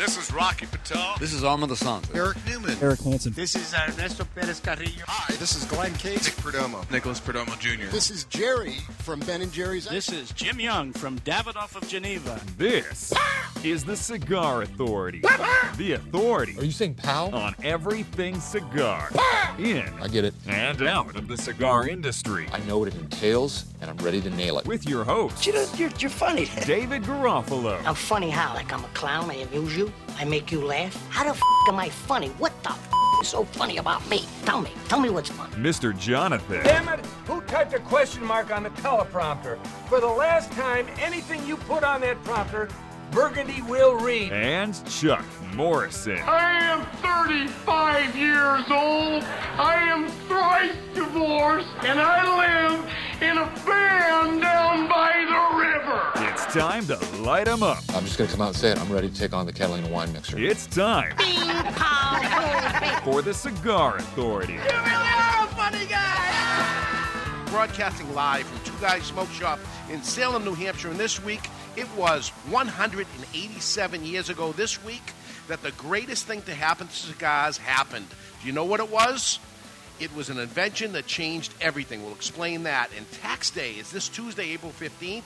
This is Rocky Patel. This is Armand Santos. Eric Newman. Eric Hansen. This is Ernesto Perez Carrillo. Hi, this is Glenn Case. Nick Perdomo. Nicholas Perdomo Jr. This is Jerry from Ben and Jerry's. This is Jim Young from Davidoff of Geneva. This is the Cigar Authority. The authority. Are you saying pal? On everything cigar. In. I get it. And out of the cigar industry. I know what it entails, and I'm ready to nail it. With your host. You know, you're, you're funny. David Garofalo. I'm funny how? Like I'm a clown, I amuse you, I make you laugh? How the f am I funny? What the f is so funny about me? Tell me. Tell me what's funny. Mr. Jonathan. Damn it! Who typed a question mark on the teleprompter? For the last time, anything you put on that prompter, Burgundy will read. And Chuck Morrison. I am 35 years old. I am thrice divorced, and I live in a van down by the river. It's time to light 'em up. I'm just gonna come out and say it. I'm ready to take on the Catalina wine mixer. It's time Bing, pow, for the Cigar Authority. You really are a funny guy! Broadcasting live from Two Guys Smoke Shop in Salem, New Hampshire. And this week, it was 187 years ago this week that the greatest thing to happen to cigars happened. Do you know what it was? It was an invention that changed everything. We'll explain that. And tax day is this Tuesday, April 15th.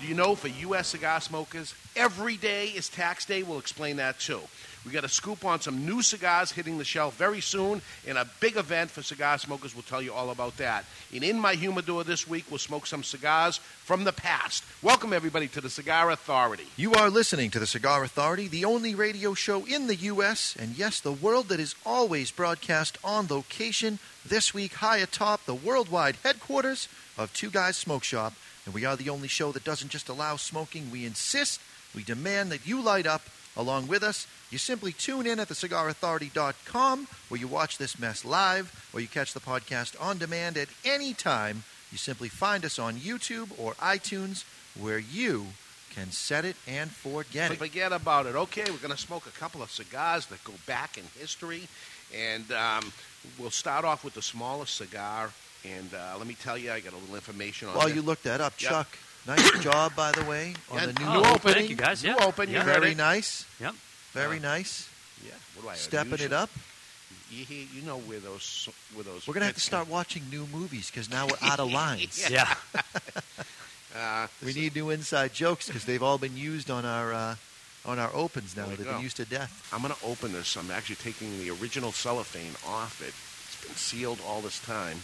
Do you know for U.S. cigar smokers, every day is tax day? We'll explain that too. We got a scoop on some new cigars hitting the shelf very soon, and a big event for cigar smokers. We'll tell you all about that. And in my humidor this week, we'll smoke some cigars from the past. Welcome everybody to the Cigar Authority. You are listening to the Cigar Authority, the only radio show in the U.S. and yes, the world that is always broadcast on location. This week, high atop the worldwide headquarters of Two Guys Smoke Shop, and we are the only show that doesn't just allow smoking. We insist, we demand that you light up along with us. You simply tune in at thecigarauthority.com where you watch this mess live or you catch the podcast on demand at any time. You simply find us on YouTube or iTunes where you can set it and forget it. Forget about it. Okay, we're going to smoke a couple of cigars that go back in history. And um, we'll start off with the smallest cigar. And uh, let me tell you, I got a little information on While it. you look that up, Yep. Chuck, nice job, by the way, on Yeah, the new new opening. opening. Thank you, guys. New Yeah. open, you Yeah. heard Very it. nice. Yep. Very Uh, nice. Yeah, what do I Stepping it up. You, hear- you know where those where those. We're going to have to bits start watching new movies because now we're out of lines. Yeah. Uh, We need new inside jokes because they've all been used on our uh, on our opens now. They've go. been used to death. I'm going to open this. I'm actually taking the original cellophane off it. It's been sealed all this time,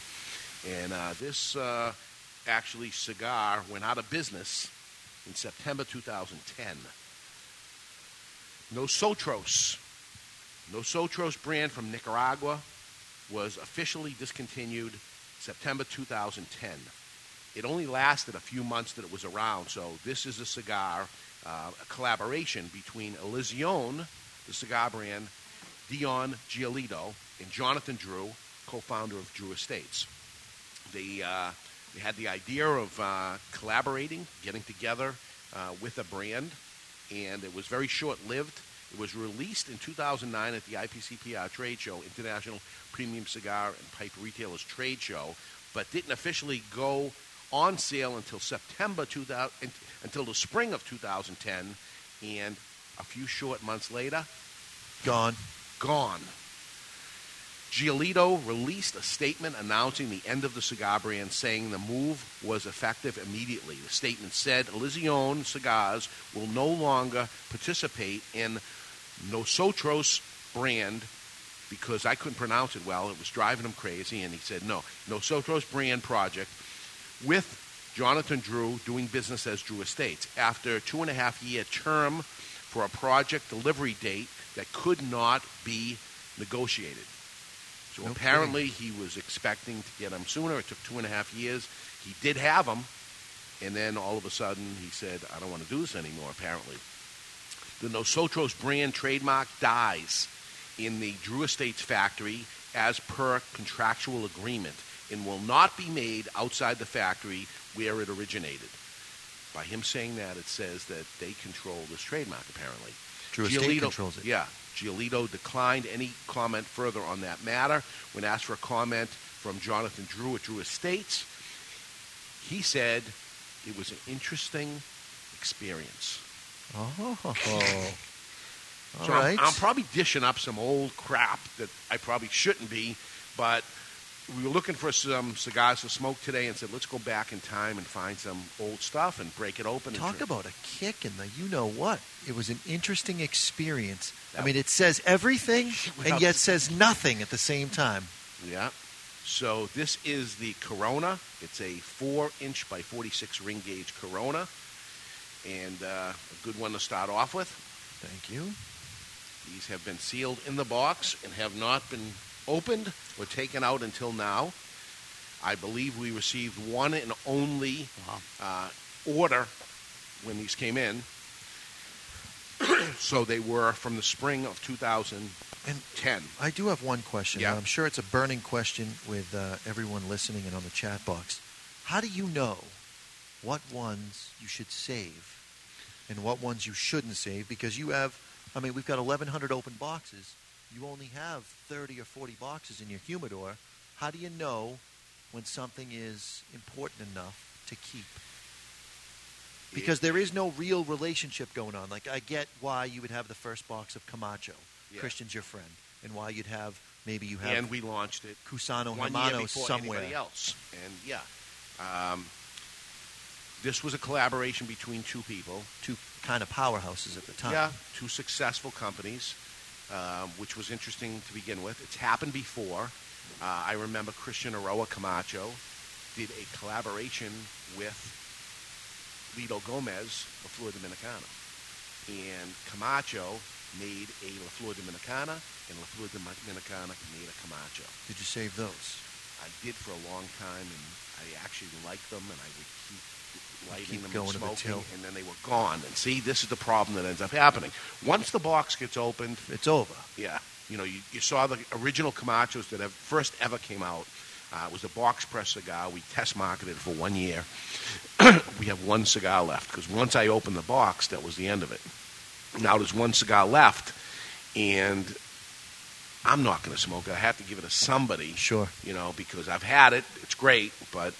and uh, this uh, actually cigar went out of business in September 2010. Nosotros, Nosotros brand from Nicaragua, was officially discontinued September 2010. It only lasted a few months that it was around, so this is a cigar, uh, a collaboration between Illusione, the cigar brand, Dion Giolito, and Jonathan Drew, co-founder of Drew Estates. They, uh, they had the idea of uh, collaborating, getting together uh, with a brand, and it was very short-lived. It was released in 2009 at the IPCPR trade show, International Premium Cigar and Pipe Retailers Trade Show, but didn't officially go on sale until September 2000, until the spring of 2010, and a few short months later, Gone. gone. Giolito released a statement announcing the end of the cigar brand, saying the move was effective immediately. The statement said Illusione Cigars will no longer participate in Nosotros brand because I couldn't pronounce it well. It was driving him crazy, and he said, no, Nosotros brand project with Jonathan Drew doing business as Drew Estates. After a two and a half year term for a project delivery date that could not be negotiated. So No apparently he was expecting to get them sooner. It took two and a half years. He did have them, and then all of a sudden he said, "I don't want to do this anymore." Apparently, the Nosotros brand trademark dies in the Drew Estates factory as per contractual agreement and will not be made outside the factory where it originated. By him saying that, it says that they control this trademark, apparently. Drew Estate controls it. Yeah. Giolito declined any comment further on that matter. When asked for a comment from Jonathan Drew at Drew Estates, he said it was an interesting experience. Oh. All so I'm- I'm, probably dishing up some old crap that I probably shouldn't be, but we were looking for some cigars to smoke today and said, let's go back in time and find some old stuff and break it open. Talk about a kick in the you know what. It was an interesting experience. I mean, it says everything and yet says nothing at the same time. Yeah. So this is the Corona. It's a four inch by 46 ring gauge Corona. And uh, a good one to start off with. Thank you. These have been sealed in the box and have not been opened or taken out until now. I believe we received one and only uh, order when these came in. so they were from the spring of 2010. I do have one question. Yeah. I'm sure it's a burning question with uh, everyone listening and on the chat box. How do you know what ones you should save and what ones you shouldn't save? Because you have, I mean, we've got 1,100 open boxes. You only have 30 or 40 boxes in your humidor. How do you know when something is important enough to keep? Because there is no real relationship going on. Like, I get why you would have the first box of Camacho. Yeah. Christian's your friend. And why you'd have, maybe you have and we launched it Cusano one Hermano somewhere. else. And yeah, um, this was a collaboration between two people. Two kind of powerhouses at the time. Yeah, two successful companies, um, which was interesting to begin with. It's happened before. Uh, I remember Christian Eiroa Camacho did a collaboration with Litto Gomez of Flor Dominicana. And Camacho made a La Flor Dominicana, and La Flor Dominicana made a Camacho. Did you save those? I did for a long time, and I actually liked them, and I would keep lighting them going and to the smoking, and then they were gone. And see, this is the problem that ends up happening. Once the box gets opened, It's over. yeah, you know, you, you saw the original Camachos that have first ever came out. Uh, it was a box press cigar. We test marketed it for one year. we have one cigar left because once I opened the box, that was the end of it. Now there's one cigar left, and I'm not going to smoke it. I have to give it to somebody. Sure. You know, because I've had it. It's great, but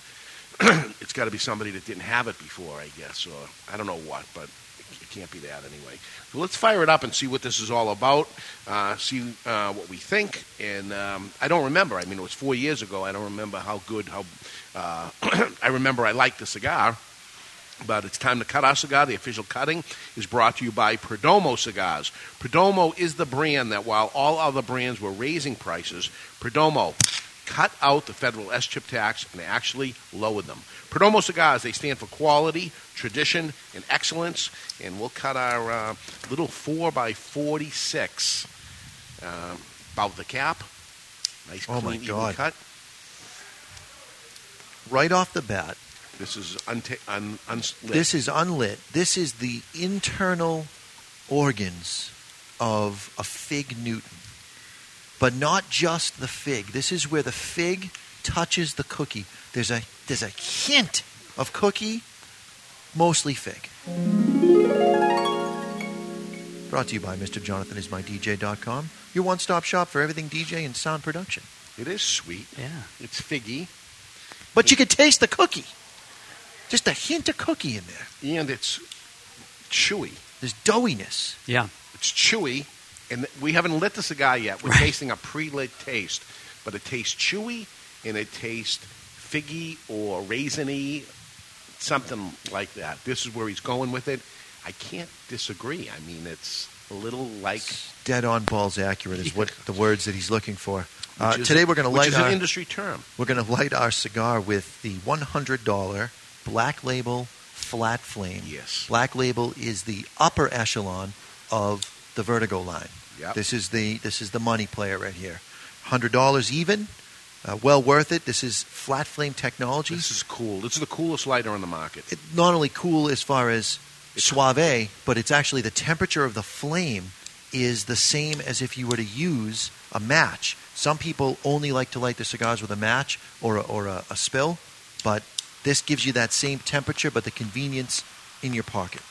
it's got to be somebody that didn't have it before, I guess, or I don't know what, but it can't be that anyway. So let's fire it up and see what this is all about. Uh, see uh, what we think. And um, I don't remember. I mean, it was four years ago. I don't remember how good. How uh, I remember I liked the cigar. But it's time to cut our cigar. The official cutting is brought to you by Perdomo Cigars. Perdomo is the brand that, while all other brands were raising prices, Perdomo cut out the federal SCHIP tax and actually lowered them. Perdomo Cigars, they stand for quality, tradition, and excellence. And we'll cut our uh, little 4x46 uh, about the cap. Nice, Oh, clean, even cut. Right off the bat, This is unta- un- unlit. this is unlit. This is the internal organs of a fig Newton. But not just the fig. This is where the fig touches the cookie. There's a there's a hint of cookie, mostly fig. Brought to you by Mr. Jonathan is my DJ.com, your one stop shop for everything DJ and sound production. It is sweet. Yeah. It's figgy. But you can taste the cookie. Just a hint of cookie in there. and it's chewy. There's doughiness. Yeah. It's chewy, and we haven't lit the cigar yet. We're tasting a pre-lit taste, but it tastes chewy and it tastes figgy or raisiny, something like that. This is where he's going with it. I can't disagree. I mean, it's a little like Dead on balls accurate is what the words that he's looking for. Uh, today we're going to which light is our an industry term. we're going to light our cigar with the $100 Black Label Flat Flame. Yes. Black Label is the upper echelon of the Vertigo line. Yep. This is the this is the money player right here. Hundred dollars even, uh, well worth it. This is flat flame technology. This is cool. This is the coolest lighter on the market. It, not only cool as far as suave, but it's actually the temperature of the flame is the same as if you were to use a match. Some people only like to light their cigars with a match or a, or a, a spill, but this gives you that same temperature, but the convenience in your pocket.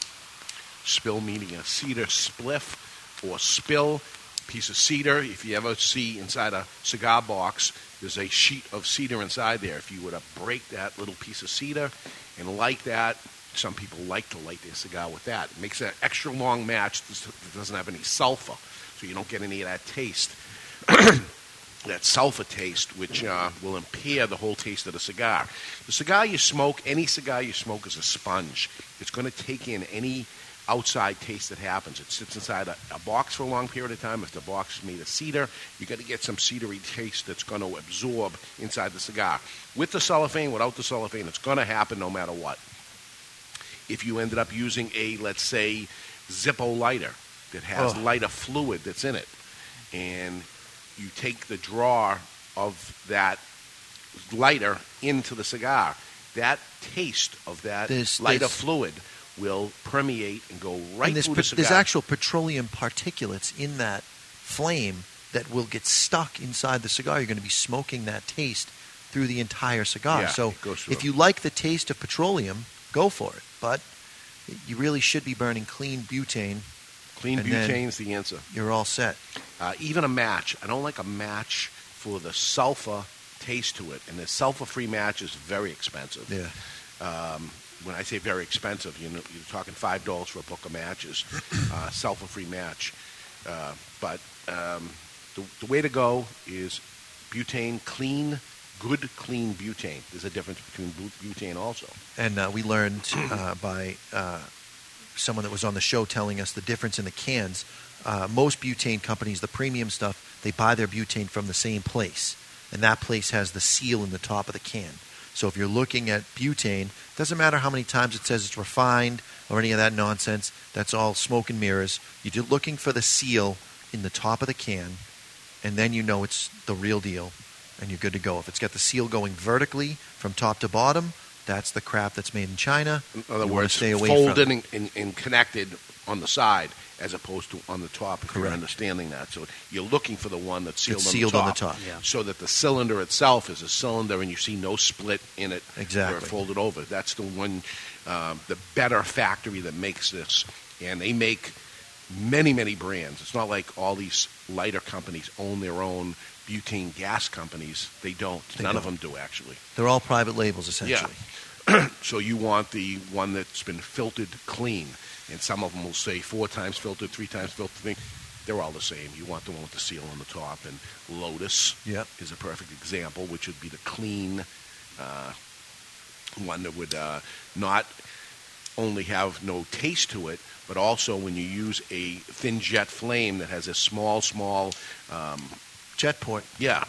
Spill meaning a cedar spliff or spill piece of cedar. If you ever see inside a cigar box, there's a sheet of cedar inside there. If you were to break that little piece of cedar and light that, some people like to light their cigar with that. It makes an extra long match that doesn't have any sulfur, so you don't get any of that taste. that sulfur taste, which uh, will impair the whole taste of the cigar. The cigar you smoke, any cigar you smoke, is a sponge. It's going to take in any outside taste that happens. It sits inside a, a box for a long period of time. If the box is made of cedar, you're going to get some cedary taste that's going to absorb inside the cigar. With the cellophane, without the cellophane, it's going to happen no matter what. If you ended up using a, let's say, Zippo lighter that has Oh. lighter fluid that's in it, and you take the draw of that lighter into the cigar, that taste of that There's- lighter there's- fluid will permeate and go right and there's, through the cigar. there's actual petroleum particulates in that flame that will get stuck inside the cigar. You're going to be smoking that taste through the entire cigar. Yeah, so it goes through. if you like the taste of petroleum, go for it. But you really should be burning clean butane. Clean then butane's the answer. You're all set. Uh, even a match. I don't like a match for the sulfur taste to it, and the sulfur-free match is very expensive. Yeah. Um, when I say very expensive, you know, you're talking five dollars for a book of matches, uh, sulfur-free match. Uh, but um, the, the way to go is butane, clean, good, clean butane. There's a difference between butane also. And uh, we learned uh, by uh, someone that was on the show telling us the difference in the cans. Uh, most butane companies, the premium stuff, they buy their butane from the same place, and that place has the seal in the top of the can. So if you're looking at butane, doesn't matter how many times it says it's refined or any of that nonsense. That's all smoke and mirrors. You're looking for the seal in the top of the can, and then you know it's the real deal, and you're good to go. If it's got the seal going vertically from top to bottom, that's the crap that's made in China. In other You words, stay away folded from. and, and, and connected on the side as opposed to on the top. If you're understanding that, so you're looking for the one that's sealed, It's on, sealed the on the top, top. Yeah. so that the cylinder itself is a cylinder, and you see no split in it Exactly. where it folded over. That's the one, um, the better factory that makes this, and they make many many brands. It's not like all these lighter companies own their own butane gas companies. They don't. They None of don't. them do actually. They're all private labels, essentially. Yeah. so you want the one that's been filtered clean, and some of them will say four times filtered, three times filtered. They're all the same. You want the one with the seal on the top, and Lotus Yep. is a perfect example, which would be the clean uh, one that would uh, not only have no taste to it, but also when you use a thin jet flame that has a small, small, um, Jet port. yeah.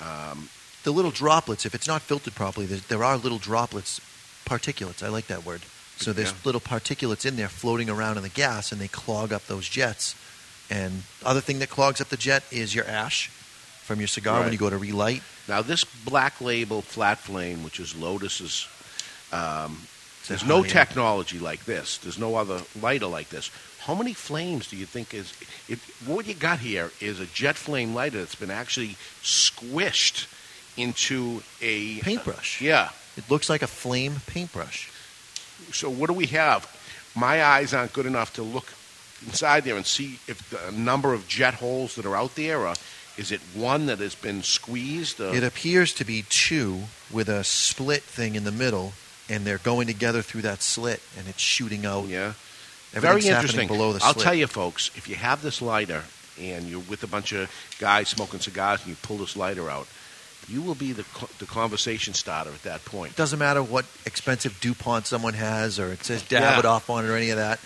Um, The little droplets, if it's not filtered properly, there, there are little droplets, particulates. I like that word. So there's Yeah. little particulates in there floating around in the gas, and they clog up those jets. And other thing that clogs up the jet is your ash from your cigar when you go to relight. Now, this black label flat flame, which is Lotus's, um, there's no technology like this. There's no other lighter like this. How many flames do you think is? It, what you got here is a jet flame lighter that's been actually squished into a Paintbrush. Yeah. It looks like a flame paintbrush. So what do we have? My eyes aren't good enough to look inside there and see if the number of jet holes that are out there, or is it one that has been squeezed? Or, It appears to be two with a split thing in the middle, and they're going together through that slit, and it's shooting out. Yeah. Very interesting. below the I'll slit. tell you, folks, if you have this lighter and you're with a bunch of guys smoking cigars and you pull this lighter out, you will be the, the conversation starter at that point. It doesn't matter what expensive DuPont someone has, or it says Yeah. Davidoff on it, or any of that.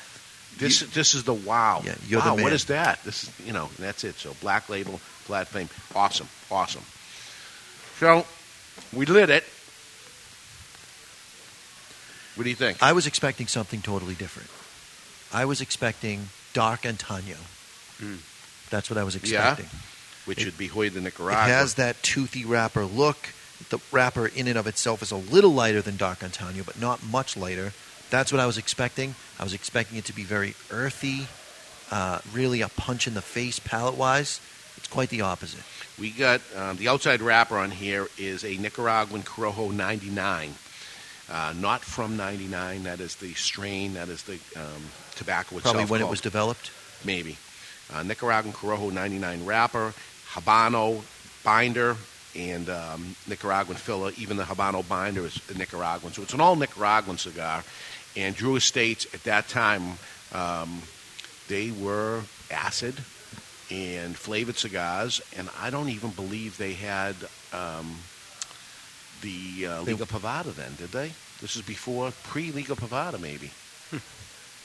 This this is the wow. Yeah, you're wow, what man. is that? This is you know, that's it. So black label, flat flame, awesome, awesome. So we lit it. What do you think? I was expecting something totally different. I was expecting dark Antonio. Mm. That's what I was expecting. Yeah? Which It- would be Joya de Nicaragua. It has that toothy wrapper look. The wrapper in and of itself is a little lighter than Dark Antonio, but not much lighter. That's what I was expecting. I was expecting it to be very earthy, uh, really a punch in the face palate wise. It's quite the opposite. We got um, the outside wrapper on here is a Nicaraguan Corojo 99. Uh, not from 99. That is the strain. That is the um, tobacco itself. Probably when it was developed. Maybe. Uh, Nicaraguan Corojo 99 wrapper, Habano binder, and um, Nicaraguan filler. Even the Habano binder is Nicaraguan. So it's an all Nicaraguan cigar. And Drew Estates at that time, um, they were acid and flavored cigars, and I don't even believe they had um, the uh, Liga Privada then, did they? This is before pre Liga Privada, maybe.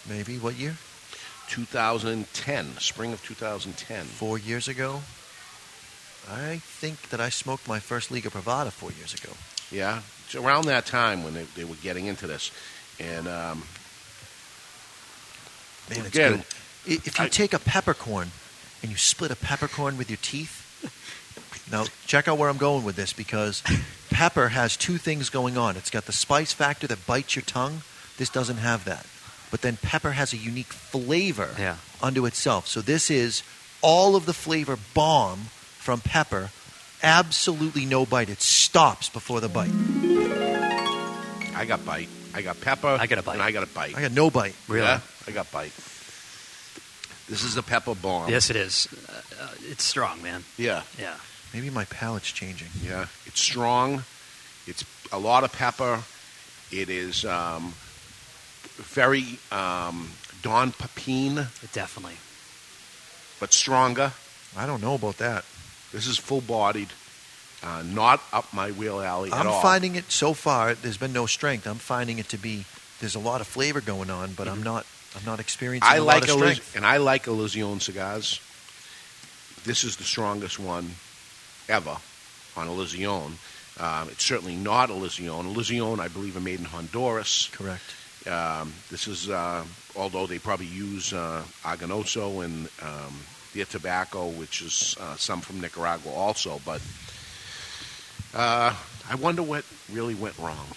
Maybe what year? 2010, spring of 2010. Four years ago. I think that I smoked my first Liga Privada four years ago. Yeah, it's around that time when they, they were getting into this, and um, Man, it's again, good. If you I- take a peppercorn and you split a peppercorn with your teeth, now check out where I'm going with this because pepper has two things going on. It's got the spice factor that bites your tongue. This doesn't have that. But then pepper has a unique flavor Yeah. unto itself. So this is all of the flavor bomb from pepper. Absolutely no bite. It stops before the bite. I got bite. I got pepper. I got a bite. And I got a bite. I got no bite. Really? Yeah, I got bite. This is a pepper bomb. Yes, it is. Uh, uh, it's strong, man. Yeah. Yeah. Maybe my palate's changing. Yeah, it's strong. It's a lot of pepper. It is um, very um, Don Pepin, Definitely. but stronger. I don't know about that. This is full bodied, uh, not up my wheel alley at I'm all. finding it so far. There's been no strength. I'm finding it to be. There's a lot of flavor going on, but I'm not. I'm not experiencing I a like lot of Eliz- strength. and I like Illusione cigars. This is the strongest one ever on Illusione. Um, it's certainly not Illusione. Illusione, I believe, are made in Honduras. Correct. Um, this is, uh, although they probably use uh, and um, their tobacco, which is uh, some from Nicaragua also. But uh, I wonder what really went wrong.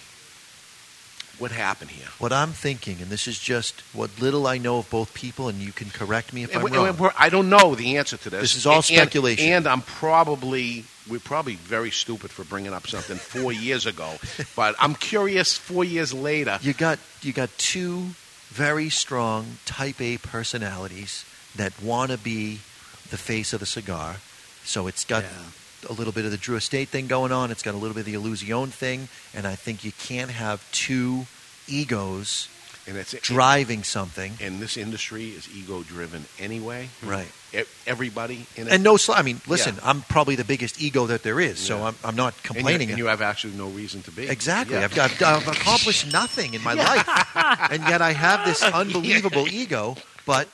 What happened here? What I'm thinking, and this is just what little I know of both people, and you can correct me if And I'm wrong. and I don't know the answer to this. This is all speculation. And, I'm probably we're probably very stupid for bringing up something four years ago. But I'm curious. Four years later, You got you got two very strong Type A personalities that want to be the face of the cigar. So it's got a little bit of the Drew Estate thing going on. It's got a little bit of the Illusione thing, and I think you can't have two egos and it's driving something. And this industry is ego driven anyway. Right. Everybody in it. And no, sl- I mean, listen, Yeah. I'm probably the biggest ego that there is, so Yeah. I'm, I'm not complaining. And you, have actually no reason to be. Exactly. Yeah. I've got I've accomplished nothing in my life, and yet I have this unbelievable ego. But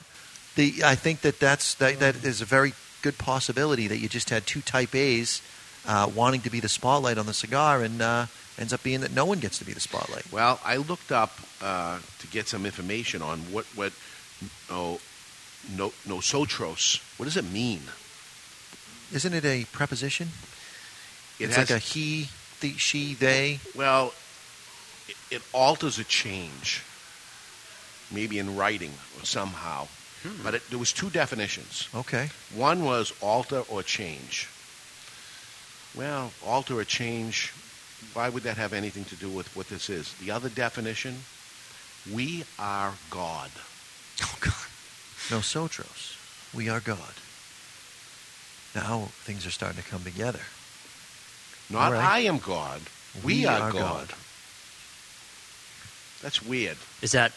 the I think that that's that, that is a very good possibility that you just had two Type A's uh, wanting to be the spotlight on the cigar, and uh, ends up being that no one gets to be the spotlight. Well, I looked up uh, to get some information on what what oh, no nosotros. What does it mean? Isn't it a preposition? It it's has- like a he, the, she, they. Well, it, it alters a change, maybe in writing or somehow. Hmm. But it, there was two definitions. Okay. One was alter or change. Well, alter or change. Why would that have anything to do with what this is? The other definition: we are God. Oh, God. Nosotros. We are God. Now things are starting to come together. Not All right. I am God. We, We are, are God. God. That's weird. Is that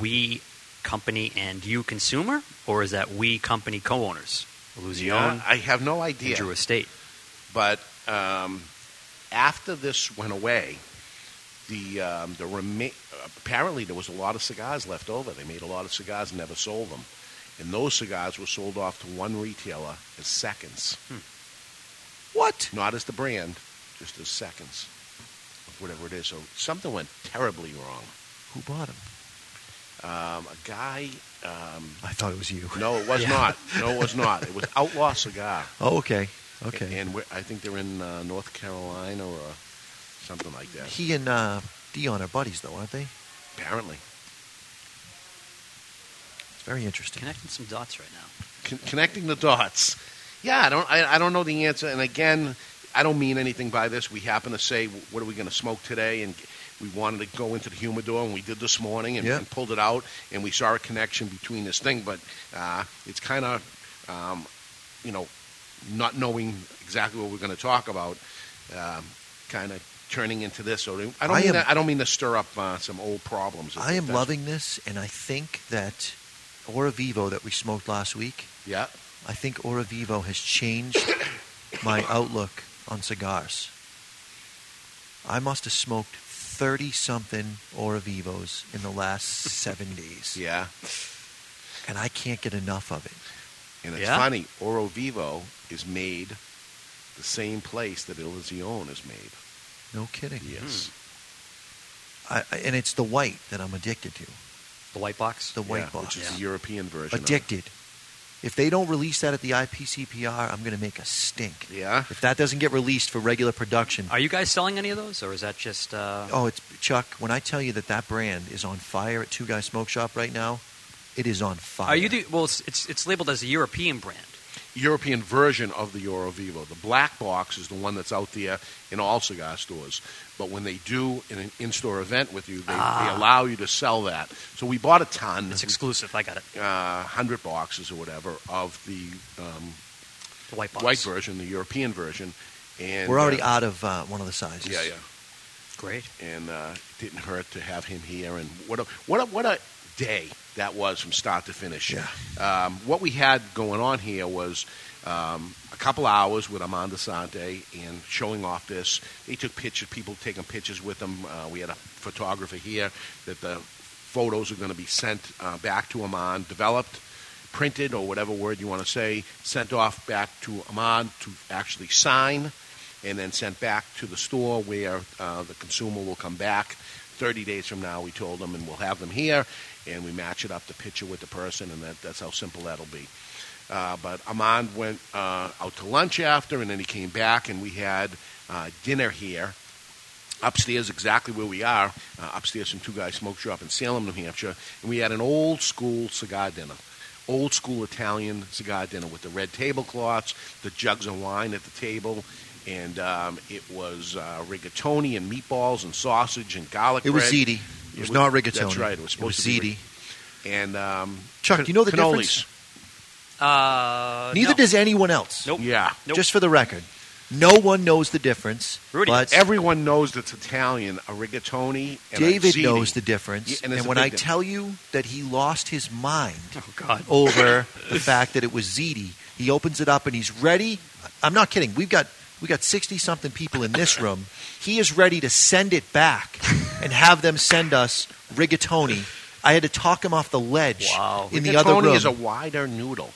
we company and you consumer, or is that we company co-owners? Illusione Yeah, I have no idea. Drew Estate. But um, after this went away, the um, the rema- apparently there was a lot of cigars left over. They made a lot of cigars and never sold them, and those cigars were sold off to one retailer as seconds. What? Not as the brand, just as seconds of whatever it is. So something went terribly wrong. Who bought them? Um, a guy. Um, I thought it was you. no, it was Yeah. not. No, it was not. It was Outlaw Cigar. Oh, okay. Okay. And we're, I think they're in uh, North Carolina or something like that. He and uh, Dion are buddies, though, aren't they? Apparently. It's very interesting. Connecting some dots right now. Con- connecting the dots. Yeah, I don't. I, I don't know the answer. And again, I don't mean anything by this. We happen to say, what are we going to smoke today? And we wanted to go into the humidor, and we did this morning, and, Yeah. and pulled it out, and we saw a connection between this thing. But uh, it's kind of, um, you know, not knowing exactly what we're going to talk about, um, kind of turning into this. So I don't I mean am- that, I don't mean to stir up uh, some old problems. I am loving this, and I think that Ora Vivo that we smoked last week, Yeah. I think Ora Vivo has changed my outlook on cigars. I must have smoked 30 something Ora Vivos in the last seven days, Yeah. and I can't get enough of it. And it's Yeah? funny, Oro Vivo is made the same place that Illusione is made. No kidding. Yes. Hmm. I, I- and it's the white that I'm addicted to. The white box. The white Yeah, box. Which is the European version. of it. Addicted. If they don't release that at the IPCPR, I'm going to make a stink. Yeah. If that doesn't get released for regular production, Are you guys selling any of those, or is that just? Uh, oh, it's Chuck. When I tell you that that brand is on fire at Two Guys Smoke Shop right now, it is on fire. Are you do, well? It's, it's it's labeled as a European brand. European version of the Oro Vivo. The black box is the one that's out there in all cigar stores. But when they do an in-store event with you, they, Ah. they allow you to sell that. So we bought a ton, It's exclusive. I got it. uh, hundred boxes or whatever of the um, The white box. white version, the European version. And We're already uh, out of uh, one of the sizes. Yeah, yeah. Great. and uh, it didn't hurt to have him here. And what a what a what a day that was from start to finish. Yeah. Um, what we had going on here was um, a couple hours with Amanda Sante and showing off this. They took pictures, people taking pictures with them. Uh, we had a photographer here that the photos are going to be sent uh, back to Amand, developed, printed, or whatever word you want to say, sent off back to Amand to actually sign and then sent back to the store where uh, the consumer will come back 30 days from now. We told them, and we'll have them here, and we match it up the picture with the person, and that, that's how simple that'll be. Uh, but Amand went uh, out to lunch after, and then he came back, and we had uh, dinner here upstairs, exactly where we are, uh, upstairs from Two Guys Smoke Shop in Salem, New Hampshire, and we had an old school cigar dinner. Old school Italian cigar dinner with the red tablecloths, the jugs of wine at the table, and um, it was uh, rigatoni and meatballs and sausage and garlic It was bread. Ziti. It was not rigatoni. That's right. It was It was to be ziti. rig- And um, Chuck, can- do you know the cannolis. Uh, Neither no. does anyone else. Nope. Yeah. Nope. Just for the record, no one knows the difference. Rudy, but Everyone knows it's Italian, a rigatoni and a David ziti. knows the difference. Yeah, and and a when big I difference. tell you that he lost his mind Oh God. over the fact that it was ziti, he opens it up and he's ready. I'm not kidding. We've got we got 60 something people in this room. He is ready to send it back and have them send us rigatoni. I had to talk him off the ledge Wow. in the other Rigatoni room. is a wider noodle.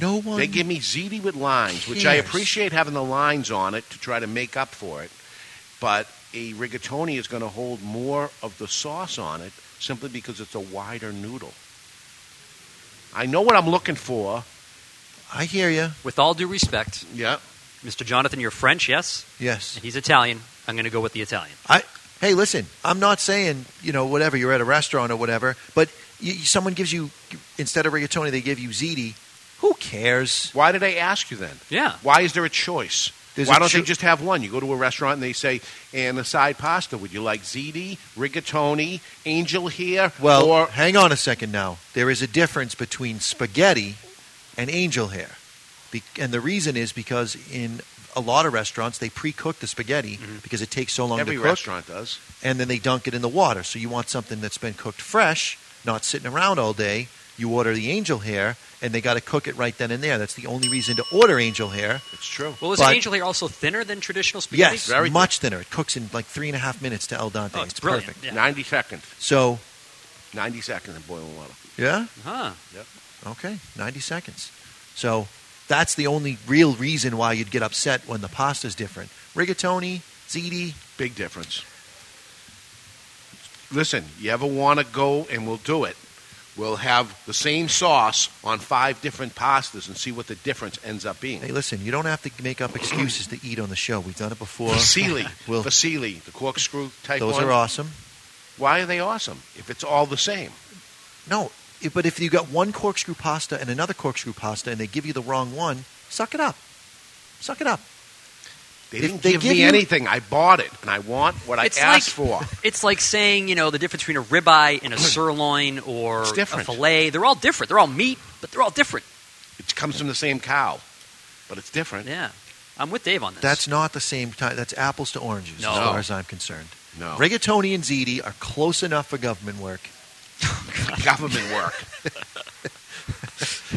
no one. They give me ziti with lines, which I appreciate having the lines on it to try to make up for it. But a rigatoni is going to hold more of the sauce on it simply because it's a wider noodle. I know what I'm looking for. I hear you. With all due respect, Yeah. Mr. Jonathan, you're French, yes? Yes. And he's Italian. I'm going to go with the Italian. I hey, listen. I'm not saying you know whatever. You're at a restaurant or whatever, but you, someone gives you instead of rigatoni, they give you ziti. Who cares? Why did I ask you then? Yeah. Why is there a choice? There's Why a don't they just have one? You go to a restaurant and they say, and a side pasta. Would you like ziti, rigatoni, angel hair, Well, or hang on a second now. There is a difference between spaghetti and angel hair. Be- and the reason is because in a lot of restaurants, they pre cook the spaghetti mm-hmm. because it takes so long every to cook. Every restaurant does? And then they dunk it in the water. So you want something that's been cooked fresh, not sitting around all day. You order the angel hair, and they got to cook it right then and there. That's the only reason to order angel hair. It's true. Well, is But- angel hair also thinner than traditional spaghetti? Yes, Very much thinner. It cooks in like three and a half minutes to el dente. Oh, it's brilliant. perfect. Yeah. 90 seconds. So, 90 seconds in boiling water. yeah, Huh. Yep. okay, 90 seconds. So that's the only real reason why you'd get upset when the pasta's different. Rigatoni, ziti, Big difference. Listen, you ever want to go and we'll do it. We'll have the same sauce on five different pastas and see what the difference ends up being. hey, listen, you don't have to make up excuses to eat on the show. We've done it before. Vasili, We'll- Vasili, the corkscrew type Those one. are awesome. Why are they awesome if it's all the same? No, i- but if you got one corkscrew pasta and another corkscrew pasta and they give you the wrong one, suck it up. Suck it up. They didn't they give, give me you- anything. I bought it, and I want what I asked like- for. It's like saying, you know, the difference between a ribeye and a sirloin or a fillet. They're all different. They're all meat, but they're all different. It comes from the same cow. but it's different. Yeah, I'm with Dave on this. That's not the same time. That's apples to oranges, No. as far as I'm concerned. No. Rigatoni and Ziti are close enough for government work. Government work.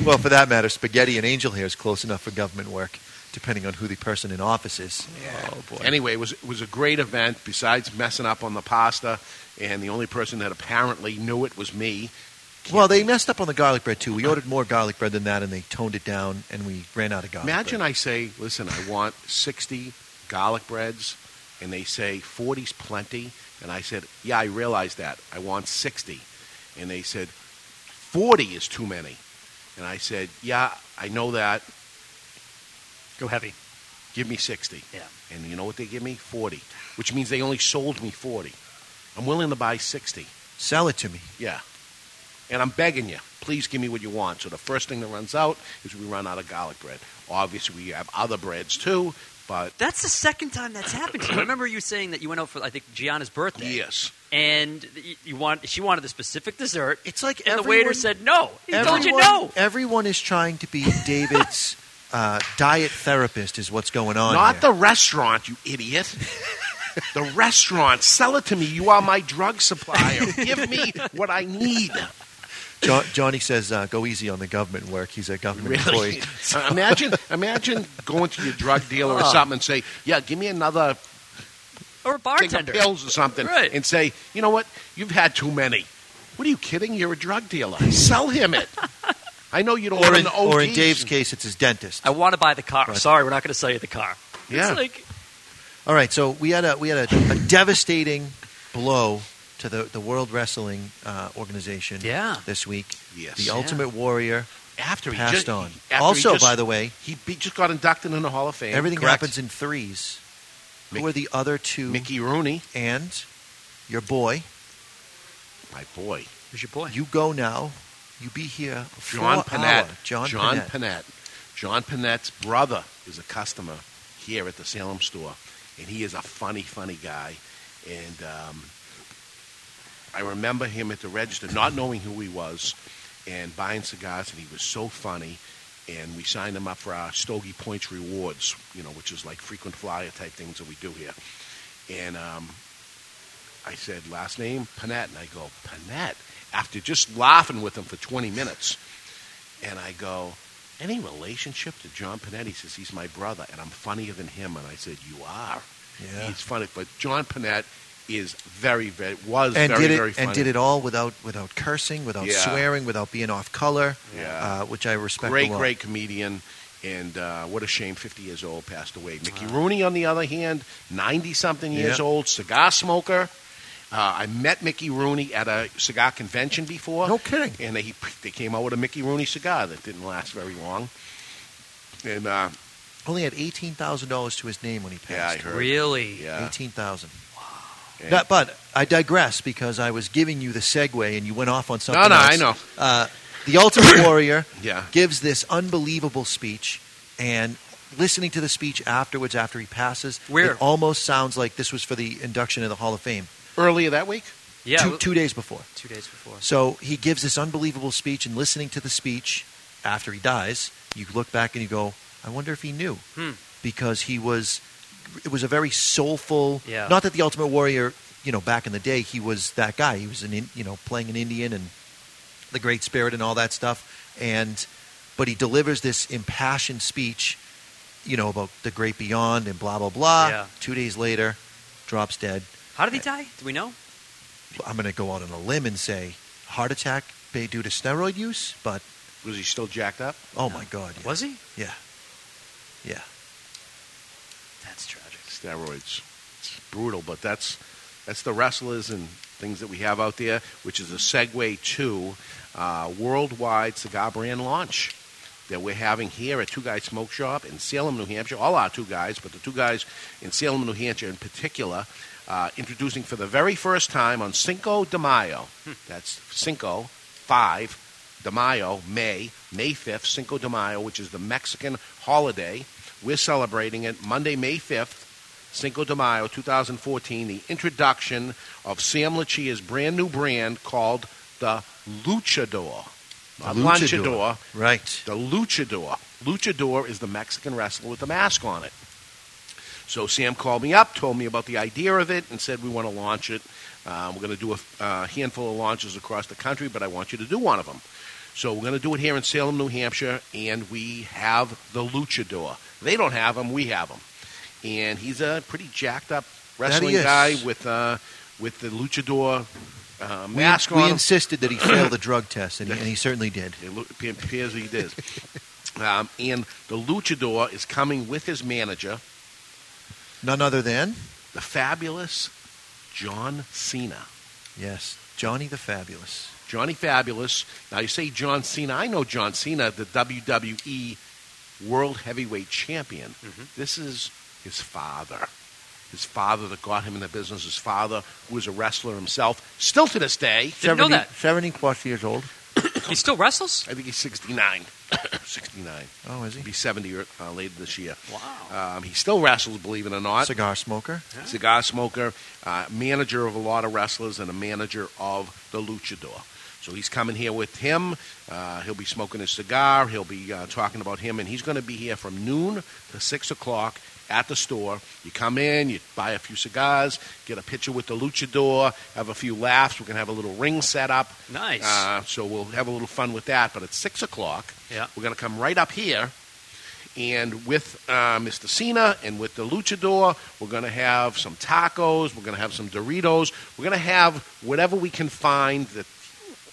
Well, for that matter, spaghetti and angel hair is close enough for government work, depending on who the person in office is. Oh boy. Anyway, it was it was a great event. Besides messing up on the pasta, and the only person that apparently knew it was me. well, they messed up on the garlic bread too. We ordered more garlic bread than that, and they toned it down, and we ran out of garlic. Imagine bread. I say, listen, I want 60 garlic breads, and they say 40's plenty. And I said, yeah, I realize that. I want 60. And they said, 40 is too many. And I said, yeah, I know that. Go heavy. Give me 60. Yeah. And you know what they give me? 40. Which means they only sold me 40. I'm willing to buy 60. Sell it to me. Yeah. And I'm begging you, please give me what you want. So the first thing that runs out is we run out of garlic bread. Obviously, we have other breads too, but That's the second time that's happened to you. I remember you saying that you went out for I think Gianna's birthday. yes. And you- you want she wanted a specific dessert. It's like and the waiter said no. He told you Everyone- no. Everyone is trying to be David's uh, diet therapist, is what's going on. Not here. the restaurant, you idiot. the restaurant. Sell it to me. You are my drug supplier. Give me what I need. Jo- Johnny says, uh, "Go easy on the government work." He's a government Really? employee. Uh, imagine, imagine going to your drug dealer or Oh. something and say, "Yeah, give me another Or a bartender. of pills or something," Right. and say, "You know what? You've had too many." What are you kidding? You're a drug dealer. Sell him it. I know you don't Or want in, the or in Dave's case, it's his dentist. I want to buy the car. Right. Sorry, we're not going to sell you the car. Yeah. It's like All right, so we had a we had a, a devastating blow to the, the World Wrestling uh, organization Yeah. this week. Yes. The Yeah. Ultimate Warrior after he passed just, on. after he also, just- by the way, he, he just got inducted in the Hall of Fame. everything Correct. happens in threes. Mick- Who are the other two? Mickey Rooney, and your boy. my boy, who's your boy? You go now. You be here. John for Pinette. John, John Pinette. Pinette. John Pinette's brother is a customer here at the Salem store, and he is a funny, funny guy. And um, I remember him at the register, not knowing who he was, and buying cigars, and he was so funny. And we signed him up for our Stogie Points rewards, you know, which is like frequent flyer type things that we do here. And um, I said, last name, Pinette. And I go, Pinette? After just laughing with him for 20 minutes. And I go, any relationship to John Pinette? He says, he's my brother, and I'm funnier than him. And I said, you are. Yeah. He's funny. But John Pinette is very, very, was and very, did it very funny. and did it all without without cursing, without Yeah. swearing, without being off color. Yeah. uh, which I respect. Great, a lot. great comedian. And uh, what a shame, 50 years old, passed away. Mickey Rooney, on the other hand, 90 something years Yeah. old, cigar smoker. Uh, I met Mickey Rooney at a cigar convention before. No kidding. And they, they came out with a Mickey Rooney cigar that didn't last very long. And uh, Only had eighteen thousand dollars to his name when he yeah, I passed. heard. really? Yeah. Eighteen thousand. And- That- but I digress because I was giving you the segue and you went off on something. no, no, else. I know. Uh, the Ultimate Warrior Yeah. gives this unbelievable speech, and listening to the speech afterwards, after he passes, Where? it almost sounds like this was for the induction of the Hall of Fame. Earlier that week? Yeah. two, two days before. two days before. So he gives this unbelievable speech, and listening to the speech after he dies, you look back and you go, I wonder if he knew. Hmm. Because he was, it was a very soulful, Yeah. not that the Ultimate Warrior, you know, back in the day, he was that guy. He was, an, in- you know, playing an Indian and the Great Spirit and all that stuff. And, but he delivers this impassioned speech, you know, about the great beyond and blah, blah, blah. Yeah. Two days later, drops dead. How did he uh, die? Do we know? I'm going to go out on a limb and say heart attack may due to steroid use, but Was he still jacked up? oh my god, yeah. Was he? yeah, yeah. Steroids. It's brutal, but that's that's the wrestlers and things that we have out there, which is a segue to uh, worldwide cigar brand launch that we're having here at Two Guys Smoke Shop in Salem, New Hampshire. All our two guys, but the two guys in Salem, New Hampshire in particular, uh, introducing for the very first time on Cinco de Mayo. That's Cinco, five, de Mayo, May, May 5th, Cinco de Mayo, which is the Mexican holiday. We're celebrating it Monday, May 5th, Cinco de Mayo 2014, the introduction of Sam Leccia's brand new brand called the Luchador. Not Luchador. Lunchador, Right. the Luchador. Luchador is the Mexican wrestler with the mask on it. So Sam called me up, told me about the idea of it, and said we want to launch it. Uh, we're going to do a uh, handful of launches across the country, but I want you to do one of them. So we're going to do it here in Salem, New Hampshire, and we have the Luchador. They don't have them, we have him, and he's a pretty jacked up wrestling guy with uh, with the Luchador uh, mask we on. him. insisted that he fail the drug test, and he, and he certainly did. It look- appears he did. um, and the Luchador is coming with his manager, None other than, the fabulous John Cena. yes, Johnny the Fabulous. Johnny Fabulous. Now you say John Cena. I know John Cena, the WWE World Heavyweight Champion. This is his father. His father that got him in the business. His father, who was a wrestler himself, still to this day. Didn't know that. 70 plus years old. He still wrestles? I think he's 69. 69. Oh, is he? He'll be 70 or, uh, later this year. Wow. Um, he still wrestles, believe it or not. Cigar smoker. cigar smoker, uh, manager of a lot of wrestlers, and a manager of the Luchador. So he's coming here with him. Uh, he'll be smoking his cigar. He'll be uh, talking about him, and he's going to be here from noon to six o'clock at the store. You come in, you buy a few cigars, get a picture with the Luchador, have a few laughs. We're going to have a little ring set up. Nice. Uh, so we'll have a little fun with that. But at six o'clock, Yeah. we're going to come right up here and with uh, Mr. Cena and with the Luchador, we're going to have some tacos. We're going to have some Doritos. We're going to have whatever we can find that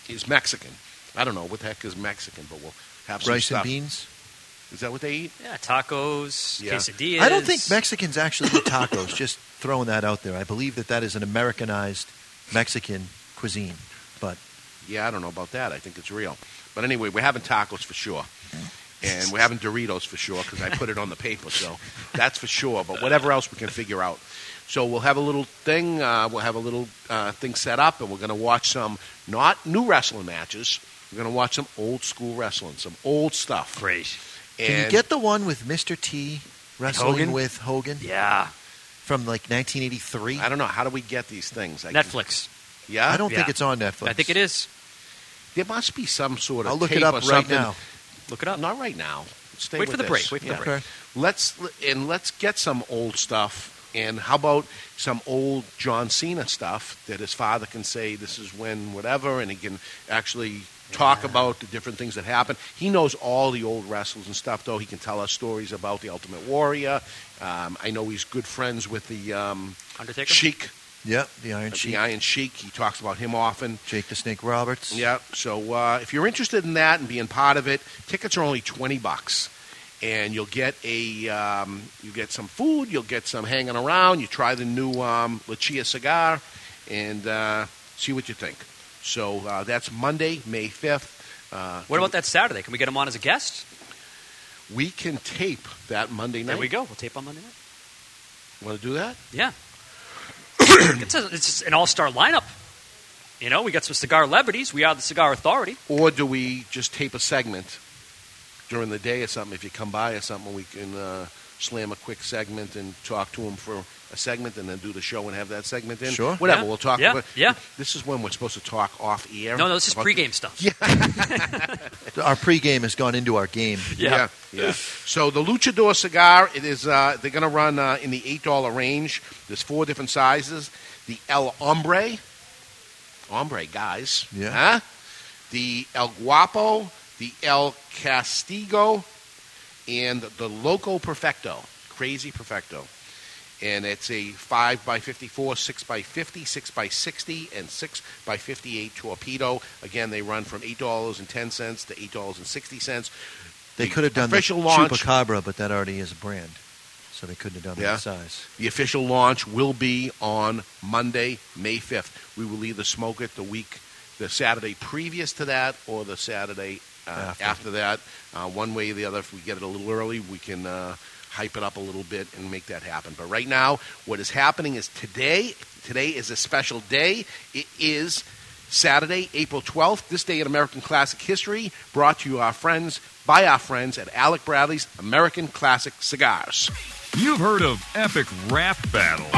is Mexican. I don't know what the heck is Mexican, but we'll have some Rice stuff. and beans. Is that what they eat? Yeah, tacos, Yeah. quesadillas. I don't think Mexicans actually eat tacos. just throwing that out there. I believe that that is an Americanized Mexican cuisine. But Yeah, I don't know about that. I think it's real. But anyway, we're having tacos for sure. And we're having Doritos for sure because I put it on the paper. So that's for sure. But whatever else we can figure out. So we'll have a little thing. Uh, we'll have a little uh, thing set up, and we're going to watch some not new wrestling matches. We're going to watch some old school wrestling, some old stuff. Great. And can you get the one with Mr. T wrestling Hogan? with Hogan Yeah. from like 1983? I don't know how do we get these things? I Netflix. Yeah, I don't think it's on Netflix. I think it is. There must be some sort of. I'll look tape it up right something. now. Look it up. Not right now. Stay Wait with for the this. break. Wait for the break. Okay. Let's and let's get some old stuff. And how about some old John Cena stuff that his father can say this is when whatever, and he can actually talk about the different things that happen. He knows all the old wrestlers and stuff, though. He can tell us stories about the Ultimate Warrior. Um, I know he's good friends with the um, Undertaker? Sheik, Yeah, the Iron the Sheik. Iron Sheik. He talks about him often. Jake the Snake Roberts. Yeah. So uh, if you're interested in that and being part of it, tickets are only twenty bucks, and you'll get a um, you get some food, you'll get some hanging around. You try the new um, La Chia cigar, and uh, see what you think. So uh, that's Monday, May fifth. Uh, What about that Saturday? Can we get him on as a guest? We can tape that Monday night. There we go. We'll tape on Monday night. Want to do that? Yeah. it's, a, it's an all-star lineup. You know, we got some cigar celebrities. We are the Cigar Authority. Or do we just tape a segment during the day or something? If you come by or something, we can uh, slam a quick segment and talk to them for a segment, and then do the show and have that segment in. Sure. Whatever. Yeah. We'll talk. Yeah. About, Yeah. This is when we're supposed to talk off air. No, no, this is about- pregame stuff. Yeah. Our pregame has gone into our game. Yeah. yeah. So the Luchador cigar, it is. Uh, they're going to run uh, in the eight dollar range. There's four different sizes. The El Hombre, Hombre guys. Yeah. Huh? The El Guapo, the El Castigo, and the Loco Perfecto, Crazy Perfecto. And it's a 5 by 54, 6 by 50, 6 by 60, and 6 by 58 torpedo. Again, they run from $8.10 to $8.60. They The could have done official the launch. Chupacabra, but that already is a brand. So they couldn't have done Yeah. that size. The official launch will be on Monday, May 5th. We will either smoke it the week, the Saturday previous to that, or the Saturday uh, After. after. that. Uh, one way or the other, if we get it a little early, we can uh, hype it up a little bit and make that happen. But right now, what is happening is today, today is a special day. It is Saturday, April 12th, this day in American Classic History, brought to you our friends by our friends at Alec Bradley's American Classic Cigars. You've heard of epic rap battles.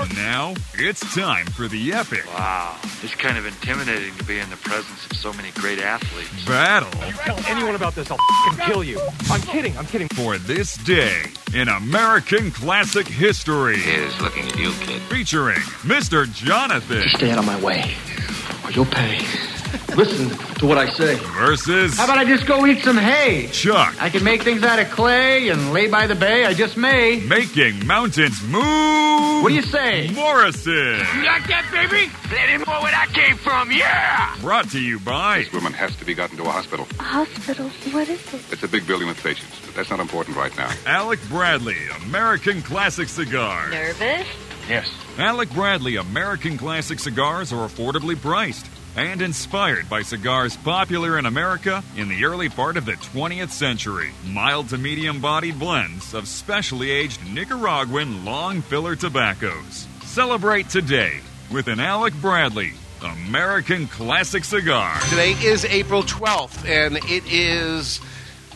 And now it's time for the epic Wow, it's kind of intimidating to be in the presence of so many great athletes. battle Tell anyone about this, I'll f***ing kill you. I'm kidding, I'm kidding. for this day in American classic history. Here's looking at you, kid. Featuring Mr. Jonathan Stay out of my way, or you'll pay. Listen to what I say. versus How about I just go eat some hay? Chuck, I can make things out of clay and lay by the bay. I just may. making mountains move. What do you say? Morrison. You like that, baby? Let him know where that came from, yeah! Brought to you by This woman has to be gotten to a hospital. A Hospital? What is it? It's a big building with patients, but that's not important right now. Alec Bradley, American Classic Cigar. Nervous? Yes. Alec Bradley American Classic cigars are affordably priced and inspired by cigars popular in America in the early part of the 20th century. Mild to medium bodied blends of specially aged Nicaraguan long filler tobaccos. Celebrate today with an Alec Bradley American Classic cigar. Today is April 12th, and it is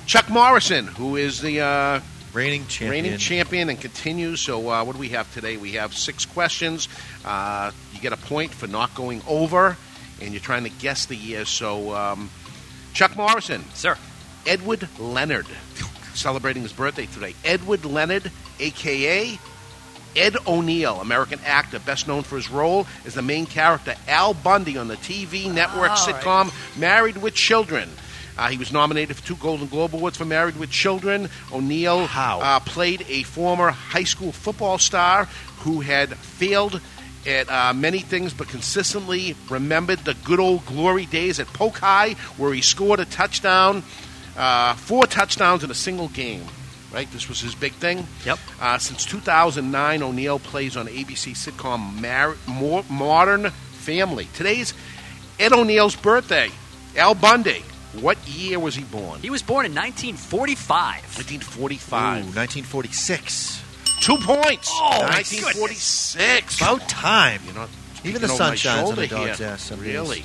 Chuck Morrison, who is the uh, Reigning champion. reigning champion and continues. So, uh, what do we have today? We have six questions. Uh, you get a point for not going over, and you're trying to guess the year. So, um, Chuck Morrison, Sir. Edward Leonard, celebrating his birthday today. Edward Leonard, aka Ed O'Neill, American actor, best known for his role as the main character Al Bundy on the TV network All sitcom Married with Children. Uh, he was nominated for two Golden Globe Awards for Married with Children. O'Neill How? Uh, played a former high school football star who had failed at uh, many things, but consistently remembered the good old glory days at Polk High, where he scored a touchdown, uh, four touchdowns in a single game. Right, this was his big thing. Yep. Uh, since 2009, O'Neill plays on ABC sitcom Mar- Mo- Modern Family. Today's Ed O'Neill's birthday. Al Bundy. What year was he born? He was born in 1945. 1945. Ooh, 1946. Two points. Oh, my 1946. About time. You know, Even the over sun shines on the dog's here. ass some. Really?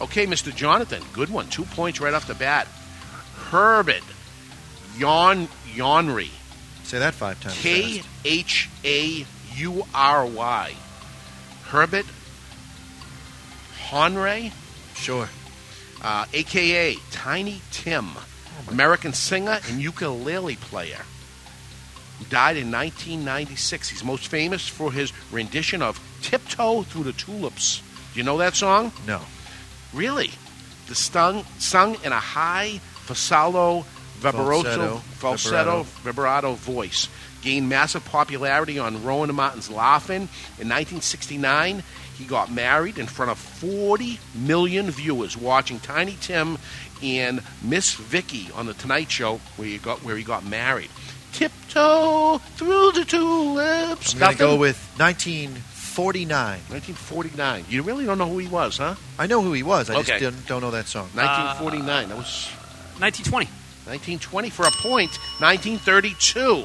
Okay, Mr. Jonathan, good one. Two points right off the bat. Herbert Yon Yonry. Say that five times. K H A U R Y. fast. H A U R Y. Herbert Honray, Sure. Uh, aka Tiny Tim, American singer and ukulele player. Who died in 1996. He's most famous for his rendition of Tiptoe Through the Tulips. Do you know that song? No. Really? The stung, sung in a high falsetto, vibrato, Falsetto, falsetto, vibrato voice. Gained massive popularity on Rowan Martin's Laugh-In. In 1969, he got married in front of 40 million viewers watching Tiny Tim and Miss Vicky on the Tonight Show, where he got where he got married. Tiptoe through the tulips. I'm going to go Nothing? with 1949. 1949. You really don't know who he was, huh? I know who he was. I Okay. just don't, don't know that song. 1949. that was 1920. 1920 for a point. 1932.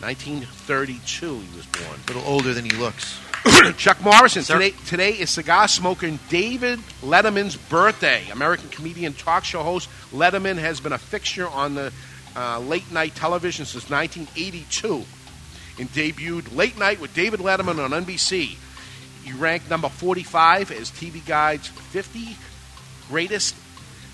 1932 he was born. A little older than he looks. Chuck Morrison. Sir. Today, today is cigar smoking David Letterman's birthday. American comedian, talk show host Letterman has been a fixture on the uh, late night television since 1982 and debuted Late Night with David Letterman on NBC. He ranked number 45 as TV Guide's 50 greatest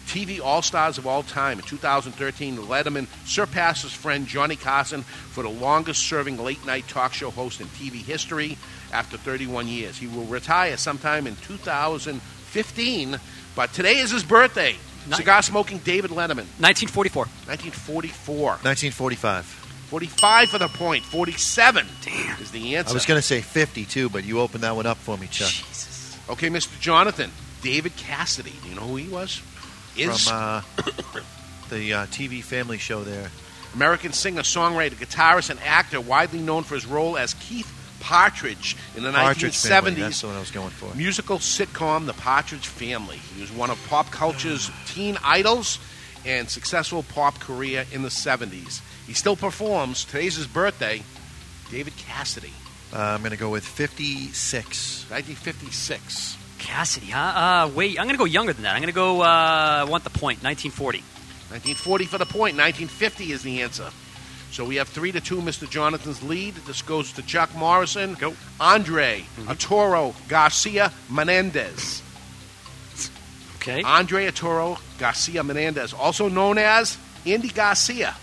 TV All Stars of all time. In 2013, Letterman surpassed his friend Johnny Carson for the longest serving late night talk show host in TV history after 31 years. He will retire sometime in 2015, but today is his birthday. Nice. Cigar smoking David Letterman, 1944. 1944. 1945. 45 for the point. 47 Damn. is the answer. I was going to say 52, but you opened that one up for me, Chuck. Jesus. Okay, Mr. Jonathan. David Cassidy. Do you know who he was? Is From uh, the uh, TV family show there. American singer, songwriter, guitarist, and actor, widely known for his role as Keith Partridge in the Partridge 1970s Family. That's the one I was going for. musical sitcom The Partridge Family. He was one of pop culture's teen idols and successful pop career in the 70s. He still performs. Today's his birthday. David Cassidy, Uh, I'm going to go with 56. 1956. Cassidy, huh? Uh, wait, I'm going to go younger than that. I'm going to go, uh, I want the point, 1940. 1940 for the point. 1950 is the answer. So we have three to two, Mr. Jonathan's lead. This goes to Chuck Morrison. Go. Andre Arturo Garcia Menendez. Okay. Andre Arturo Garcia Menendez, also known as Andy Garcia,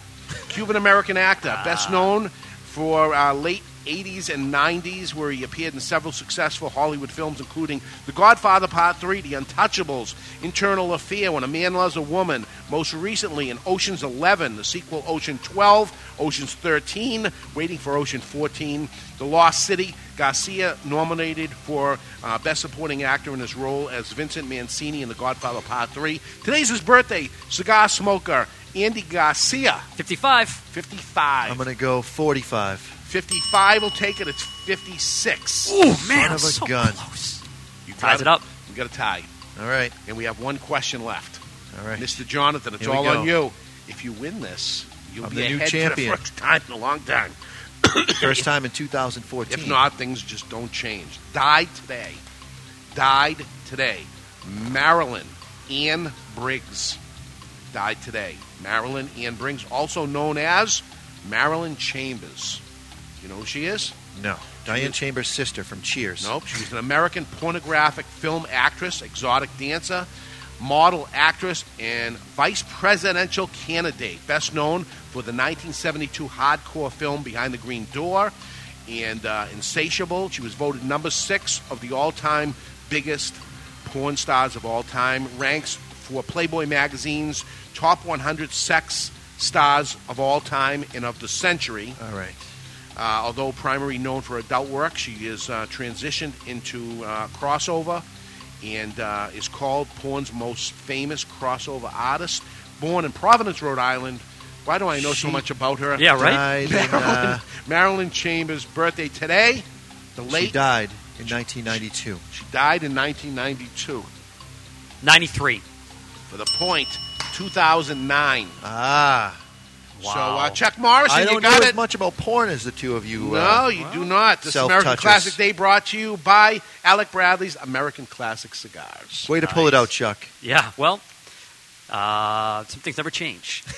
Cuban American actor, best known for uh, late 80s and 90s, where he appeared in several successful Hollywood films, including The Godfather Part 3, The Untouchables, Internal Affair, When a Man Loves a Woman, most recently in Ocean's 11, the sequel Ocean 12, Ocean's 13, Waiting for Ocean 14, The Lost City. Garcia nominated for uh, Best Supporting Actor in his role as Vincent Mancini in The Godfather Part 3. Today's his birthday, cigar smoker Andy Garcia. 55. 55. I'm going to go 45. 55 will take it. It's 56. Ooh, man, Son of a so gun. close. You Ties got it up. We got a tie. All right. And we have one question left. All right. Mr. Jonathan, it's Here we all go. on you. If you win this, you'll I'm be the new ahead champion. for the first time in a long time. First time in 2014. If not, things just don't change. Died today. Died today. Marilyn Ann Briggs died today. Marilyn Ann Briggs, also known as Marilyn Chambers. You know who she is? No. Diane Chambers' sister from Cheers. Nope. She's an American pornographic film actress, exotic dancer, model actress, and vice presidential candidate. Best known for the 1972 hardcore film Behind the Green Door and uh, Insatiable. She was voted number six of the all time biggest porn stars of all time. Ranks for Playboy magazine's top 100 sex stars of all time and of the century. All right. Uh, although primarily known for adult work, she is uh, transitioned into uh, crossover and uh, is called porn's most famous crossover artist. Born in Providence, Rhode Island. Why do I know so much about her? Yeah, right? Died in, Marilyn, uh, Marilyn Chambers' birthday today. The late. she died in 1992. She died in 1992. 93. For the point, 2009. Ah. So uh, Chuck Morrison, I you don't know got as it. much about porn as the two of you. No, uh, you do not. This American self-touchers. Classic Day brought to you by Alec Bradley's American Classic Cigars. Way to pull it out, Chuck. Yeah, well, uh, some things never change.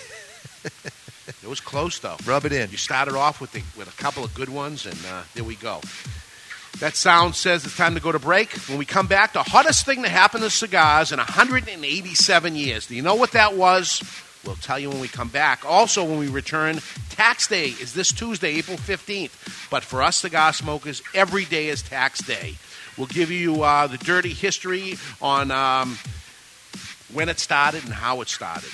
It was close though. Rub it in. You started off with the, with a couple of good ones, and uh, there we go. That sound says it's time to go to break. When we come back, the hottest thing to happen to cigars in 187 years. Do you know what that was? We'll tell you when we come back. Also, when we return, tax day is this Tuesday, April 15th. But for us the cigar smokers, every day is tax day. We'll give you uh, the dirty history on um, when it started and how it started.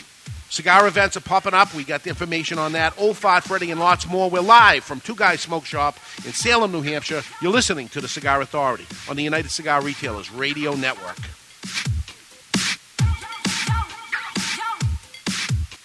Cigar events are popping up. We got the information on that. Old Fart Freddy and lots more. We're live from Two Guys Smoke Shop in Salem, New Hampshire. You're listening to the Cigar Authority on the United Cigar Retailers Radio Network.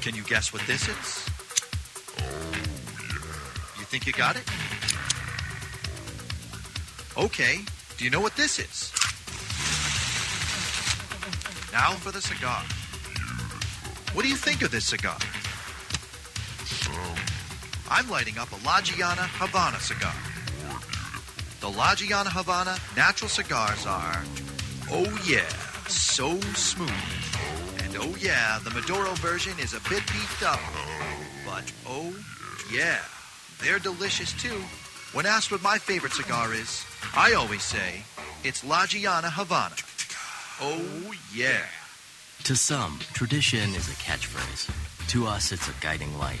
Can you guess what this is? Oh, yeah. You think you got it? Okay, do you know what this is? Now for the cigar. What do you think of this cigar? Oh. I'm lighting up a La Gianna Havana cigar. The La Gianna Havana natural cigars are, oh yeah, so smooth. Oh yeah, the Maduro version is a bit beefed up. But oh yeah, they're delicious too. When asked what my favorite cigar is, I always say it's La Gianna Havana. Oh yeah. To some, tradition is a catchphrase. To us, it's a guiding light.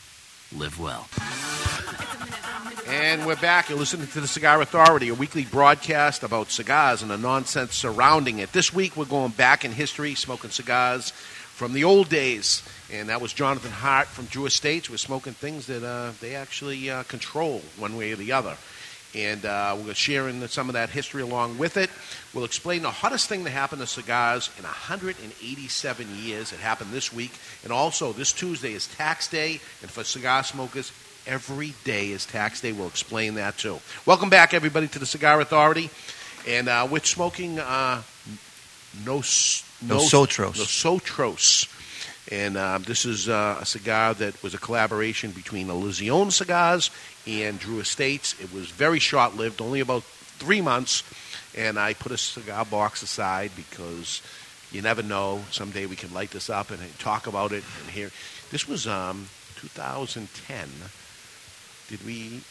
Live well. And we're back. You're listening to the Cigar Authority, a weekly broadcast about cigars and the nonsense surrounding it. This week, we're going back in history, smoking cigars from the old days. And that was Jonathan Hart from Drew Estates. We're smoking things that uh, they actually uh, control one way or the other. And uh, we're sharing some of that history along with it. We'll explain the hottest thing that happened to cigars in 187 years. It happened this week. And also, this Tuesday is tax day. And for cigar smokers, every day is tax day. We'll explain that too. Welcome back, everybody, to the Cigar Authority. And uh, we're smoking uh, no, Nosotros. Nosotros. And um, this is uh, a cigar that was a collaboration between Illusione Cigars and Drew Estates. It was very short lived, only about three months. And I put a cigar box aside because you never know. Someday we can light this up and talk about it. And here, this was um, 2010. Did we?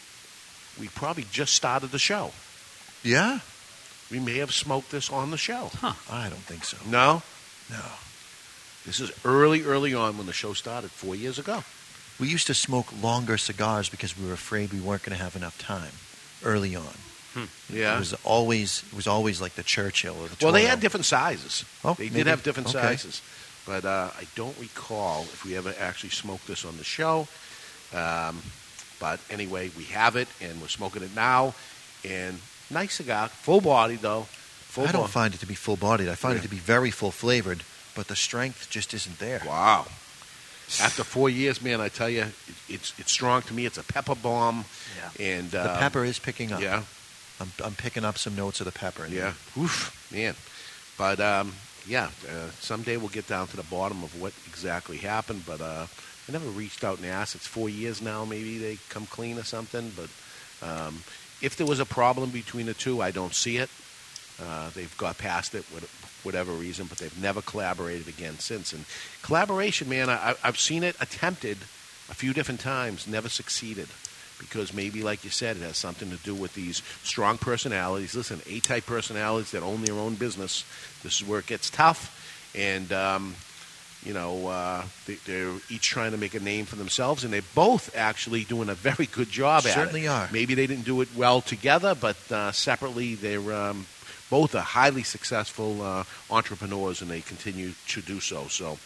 We probably just started the show. Yeah? We may have smoked this on the show. Huh. I don't think so. No? No. This is early, early on when the show started, four years ago. We used to smoke longer cigars because we were afraid we weren't going to have enough time early on. Hmm. Yeah. It was always it was always like the Churchill or the Well, they had different sizes. Oh, they maybe. did have different Okay. sizes. But uh, I don't recall if we ever actually smoked this on the show. Um, but anyway, we have it, and we're smoking it now. And nice cigar, full body though. Full I don't bo- find it to be full bodied. I find Yeah. it to be very full flavored, but the strength just isn't there. Wow. After four years, man, I tell you, it, it's it's strong to me. It's a pepper bomb, Yeah. and The um, pepper is picking up. Yeah, I'm, I'm picking up some notes of the pepper. Yeah. Oof, man. But um, yeah, uh, someday we'll get down to the bottom of what exactly happened. But uh, I never reached out and asked. It's four years now. Maybe they come clean or something. But um, if there was a problem between the two, I don't see it. Uh, they've got past it, what- whatever reason, but they've never collaborated again since. And collaboration, man, I, I've seen it attempted a few different times, never succeeded. Because maybe, like you said, it has something to do with these strong personalities. Listen, A-type personalities that own their own business. This is where it gets tough, and um, you know uh, they, they're each trying to make a name for themselves, and they're both actually doing a very good job at it. Certainly are. Maybe they didn't do it well together, but uh, separately, they're um, both are highly successful uh, entrepreneurs, and they continue to do so. So,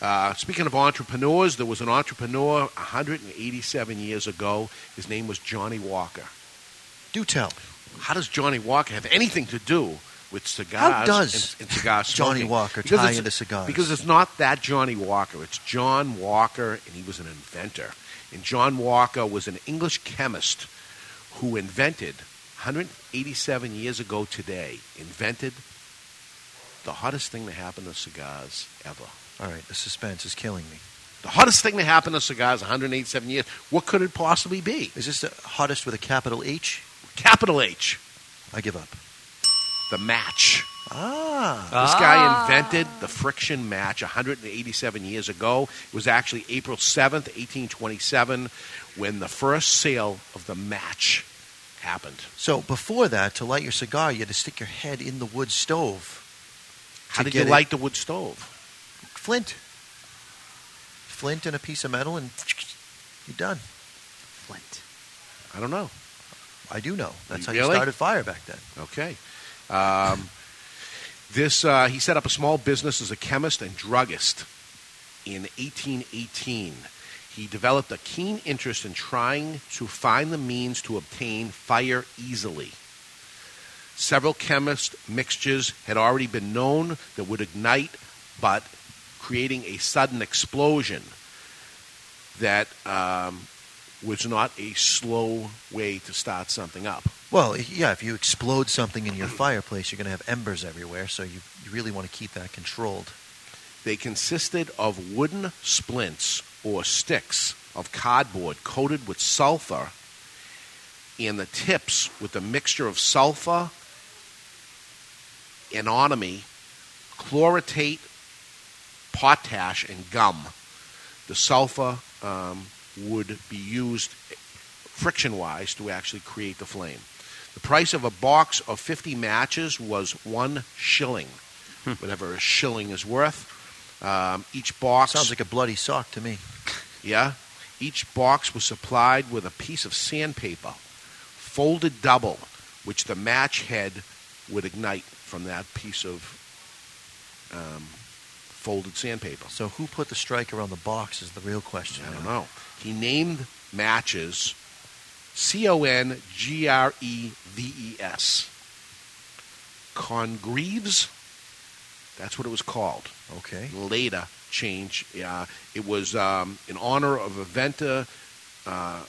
uh, speaking of entrepreneurs, there was an entrepreneur 187 years ago. His name was Johnny Walker. Do tell. How does Johnny Walker have anything to do with cigars? How does and, and cigar Johnny? Walker Because tie into cigars? Because it's not that Johnny Walker. It's John Walker, and he was an inventor. And John Walker was an English chemist who invented 187 years ago today. Invented the hottest thing to happen to cigars ever. All right, the suspense is killing me. The hottest thing to happen to cigars 187 years. What could it possibly be? Is this the hottest with a capital H? Capital H. I give up. The match. Ah. This guy invented the friction match 187 years ago. It was actually April 7th, 1827, when the first sale of the match happened. So before that, to light your cigar, you had to stick your head in the wood stove. How did you get it- light the wood stove? Flint. Flint and a piece of metal, and you're done. Flint. I don't know. I do know. That's how Really? you started fire back then. Okay. Um, This uh, he set up a small business as a chemist and druggist in 1818. He developed a keen interest in trying to find the means to obtain fire easily. Several chemist mixtures had already been known that would ignite, but creating a sudden explosion that um, was not a slow way to start something up. Well, yeah, if you explode something in your fireplace, you're going to have embers everywhere, so you, you really want to keep that controlled. They consisted of wooden splints or sticks of cardboard coated with sulfur, and the tips with a mixture of sulfur, anomy, chlorate, potash, and gum. The sulfur um, would be used friction wise to actually create the flame. The price of a box of 50 matches was one shilling, whatever a shilling is worth. Um, each box Sounds like a bloody sock to me. yeah. Each box was supplied with a piece of sandpaper, folded double, which the match head would ignite from that piece of um, folded sandpaper. So who put the striker on the box is the real question. I don't know. He named matches C O N G R E V E S. Congreves. That's what it was called. Okay. Later change. Uh, it was um, in honor of inventor uh,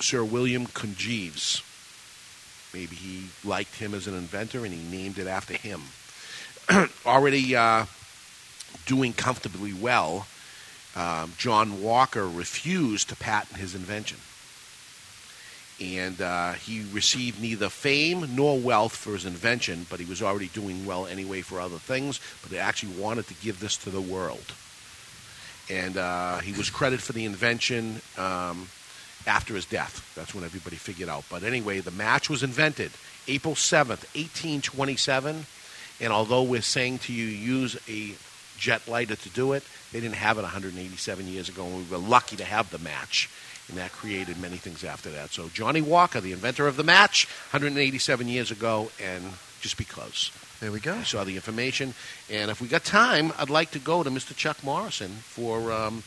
Sir William Congreves. Maybe he liked him as an inventor and he named it after him. Already uh, doing comfortably well, um, John Walker refused to patent his invention. And uh, he received neither fame nor wealth for his invention, but he was already doing well anyway for other things. But he actually wanted to give this to the world. And uh, he was credited for the invention um, after his death. That's when everybody figured out. But anyway, the match was invented April 7th, 1827. And although we're saying to you, use a jet lighter to do it, they didn't have it 187 years ago, and we were lucky to have the match. And that created many things after that. So, Johnny Walker, the inventor of the match, 187 years ago, and just because. There we go. I saw the information. And if we got time, I'd like to go to Mr. Chuck Morrison for. Um,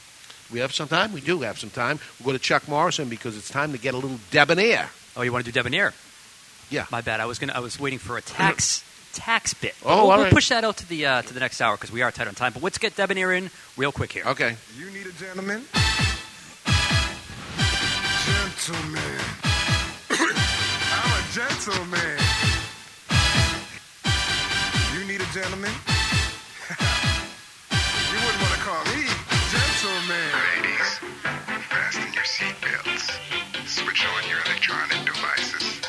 we have some time? We do have some time. We'll go to Chuck Morrison because it's time to get a little debonair. Oh, you want to do debonair? Yeah. My bad. I was gonna. I was waiting for a tax tax bit. Oh, we'll, all we'll push that out to the uh, to the next hour because we are tight on time. But let's get debonair in real quick here. Okay. You need a gentleman? Gentleman. I'm a gentleman. You need a gentleman? you wouldn't want to call me gentleman. Ladies, fasten your seatbelts. Switch on your electronic devices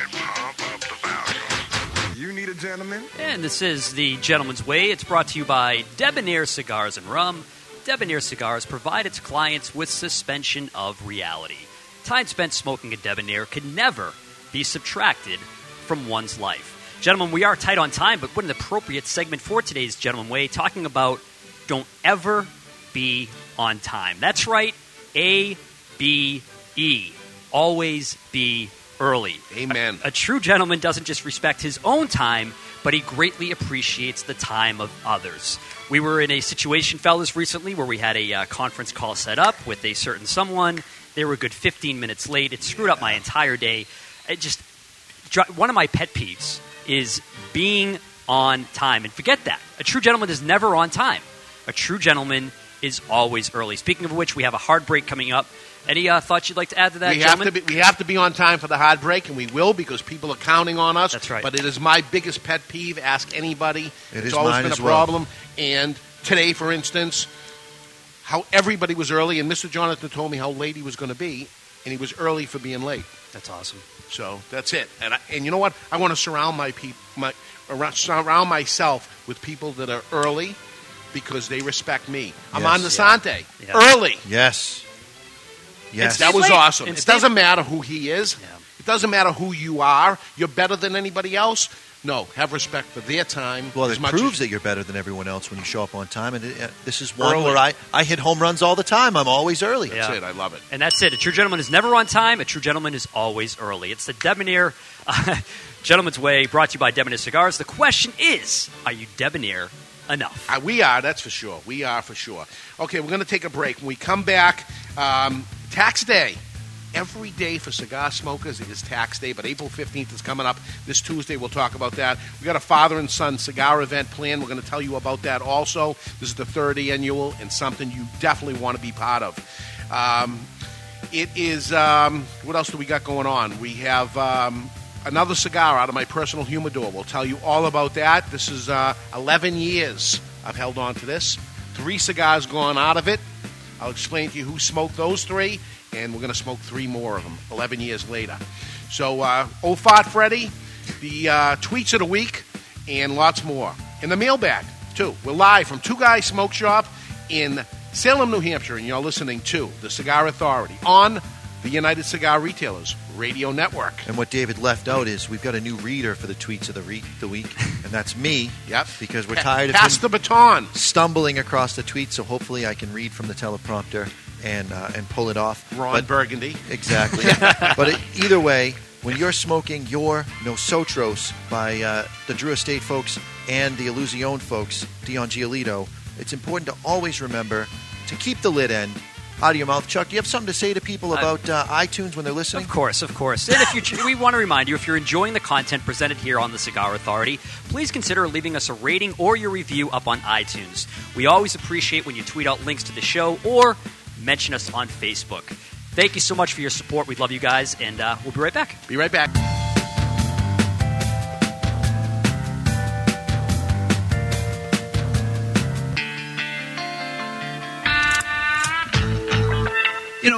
and pump up the volume. You need a gentleman? And this is the Gentleman's Way. It's brought to you by Debonair Cigars and Rum. Debonair Cigars provide its clients with suspension of reality. Time spent smoking a Debonair can never be subtracted from one's life. Gentlemen, we are tight on time, but what an appropriate segment for today's Gentleman Way, talking about don't ever be on time. That's right, A B E. Always be early. Amen. A, a true gentleman doesn't just respect his own time, but he greatly appreciates the time of others. We were in a situation, fellas, recently where we had a uh, conference call set up with a certain someone. They were a good 15 minutes late. It screwed up my entire day. It just one of my pet peeves is being on time. And forget that. A true gentleman is never on time. A true gentleman is always early. Speaking of which, we have a hard break coming up. Any uh, thoughts you'd like to add to that, we have to be we have to be on time for the hard break, and we will because people are counting on us. That's right. But it is my biggest pet peeve. Ask anybody. It it's is always mine been as a well. problem. And today, for instance, how everybody was early, and Mr. Jonathan told me how late he was going to be, and he was early for being late. That's awesome. So that's it. And I, and you know what? I want to surround my peop my around, surround myself with people that are early because they respect me. I'm Yes. on the Sante Yeah. early. Yes. Yes. That was late. awesome. And It doesn't matter who he is. It doesn't matter who you are. You're better than anybody else. No, have respect for their time. Well, as it proves as, that you're better than everyone else when you show up on time. And it, uh, this is one Early. where I, I hit home runs all the time. I'm always early. That's yeah. It. I love it. And that's it. A true gentleman is never on time. A true gentleman is always early. It's the Debonair uh, Gentleman's Way brought to you by Debonair Cigars. The question is are you debonair enough? Uh, we are, that's for sure. We are for sure. Okay, we're going to take a break. When we come back, um, tax day. Every day for cigar smokers it is tax day, but April 15th is coming up this Tuesday. We'll talk about that. we got a father and son cigar event planned. We're going to tell you about that also. This is the third annual and something you definitely want to be part of. Um, it is, um, what else do we got going on? We have um, another cigar out of my personal humidor. We'll tell you all about that. This is uh, 11 years I've held on to this. Three cigars gone out of it. I'll explain to you who smoked those three, and we're going to smoke three more of them 11 years later. So, uh, Fart Freddy, the uh, tweets of the week, and lots more. In the mailbag, too. We're live from Two Guys Smoke Shop in Salem, New Hampshire, and you're listening to the Cigar Authority on the United Cigar Retailers Radio Network. And what David left out is we've got a new reader for the tweets of the, re- the week, and that's me. Yep. Because we're tired of pass him the baton. stumbling across the tweets. So hopefully I can read from the teleprompter and uh, and pull it off. Ron But- Burgundy. Exactly. but it, either way, when you're smoking your Nosotros by uh, the Drew Estate folks and the Illusione folks, Dion Giolito, it's important to always remember to keep the lid end out of your mouth. Chuck, do you have something to say to people about uh, iTunes when they're listening? Of course, of course. And if you, we want to remind you, if you're enjoying the content presented here on the Cigar Authority, please consider leaving us a rating or your review up on iTunes. We always appreciate when you tweet out links to the show or mention us on Facebook. Thank you so much for your support. We love you guys, and uh, we'll be right back. Be right back.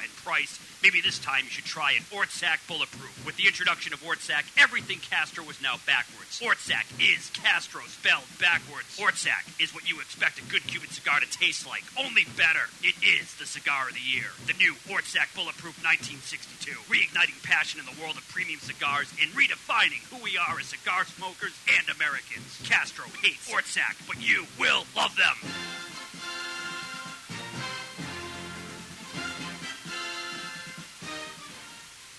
and price, maybe this time you should try an Ortsac Bulletproof. With the introduction of Ortsac, everything Castro was now backwards. Ortsac is Castro spelled backwards. Ortsac is what you expect a good Cuban cigar to taste like, only better. It is the cigar of the year. The new Ortsac Bulletproof 1962, reigniting passion in the world of premium cigars and redefining who we are as cigar smokers and Americans. Castro hates Ortsac, but you will love them.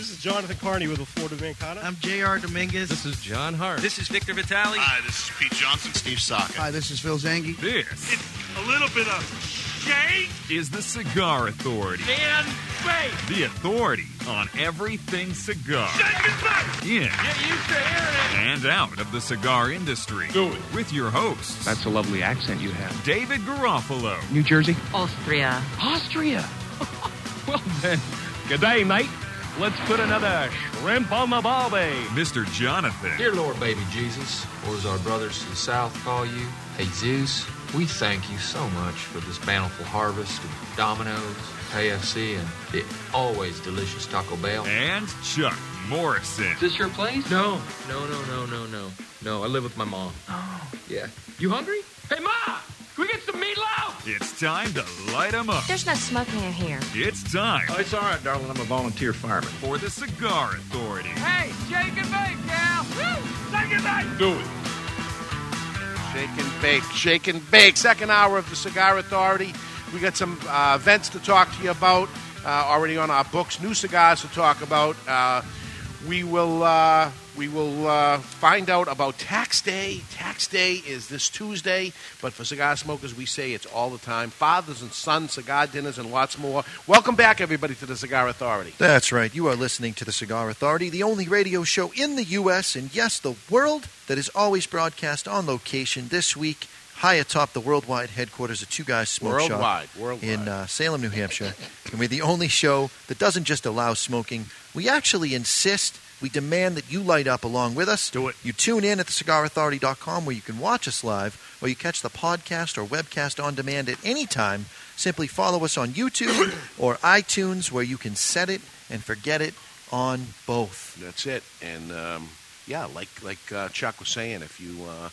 This is Jonathan Carney with the Florida Mancana. I'm J.R. Dominguez. This is John Hart. This is Victor Vitale. Hi, this is Pete Johnson. Steve Saka. Hi, this is Phil Zanghi. This it's A little bit of gay is the Cigar Authority. and bake. The authority on everything cigar. Shake and bake. In Get used to hearing it. and out of the cigar industry. Do it. With your hosts, That's a lovely accent you have. David Garofalo, New Jersey? Austria. Austria. well then, good day, mate. Let's put another shrimp on the barbie. Mr. Jonathan, Dear Lord, baby Jesus, or as our brothers to the south call you, Hey Zeus, we thank you so much for this bountiful harvest of Domino's, KFC, and the always delicious Taco Bell. and Chuck Morrison. Is this your place? No, no, no, no, no, no. No, I live with my mom. Oh. Yeah. You hungry? Hey, Ma! Can we get some meatloaf? It's time to light 'em up. There's no smoking in here. It's time Oh, it's all right, darling. I'm a volunteer fireman. for the Cigar Authority. Hey, shake and bake, gal. Woo! Shake and bake. Do it. Shake and bake, shake and bake. Second hour of the Cigar Authority. We got some uh, events to talk to you about uh, already on our books. New cigars to talk about. Uh, we will uh, we will uh, find out about tax day. Tax day is this Tuesday, but for cigar smokers, we say it's all the time. Fathers and sons, cigar dinners, and lots more. Welcome back, everybody, to the Cigar Authority. That's right. You are listening to the Cigar Authority, the only radio show in the U.S. and yes, the world that is always broadcast on location. This week, high atop the worldwide headquarters of Two Guys Smoke Shop Worldwide, worldwide. in uh, Salem, New Hampshire. and we're the only show that doesn't just allow smoking. We actually insist, we demand that you light up along with us. Do it. You tune in at thecigarauthority.com where you can watch us live, or you catch the podcast or webcast on demand at any time. Simply follow us on YouTube or iTunes where you can set it and forget it on both. That's it. And um, yeah, like like uh, Chuck was saying, if you uh,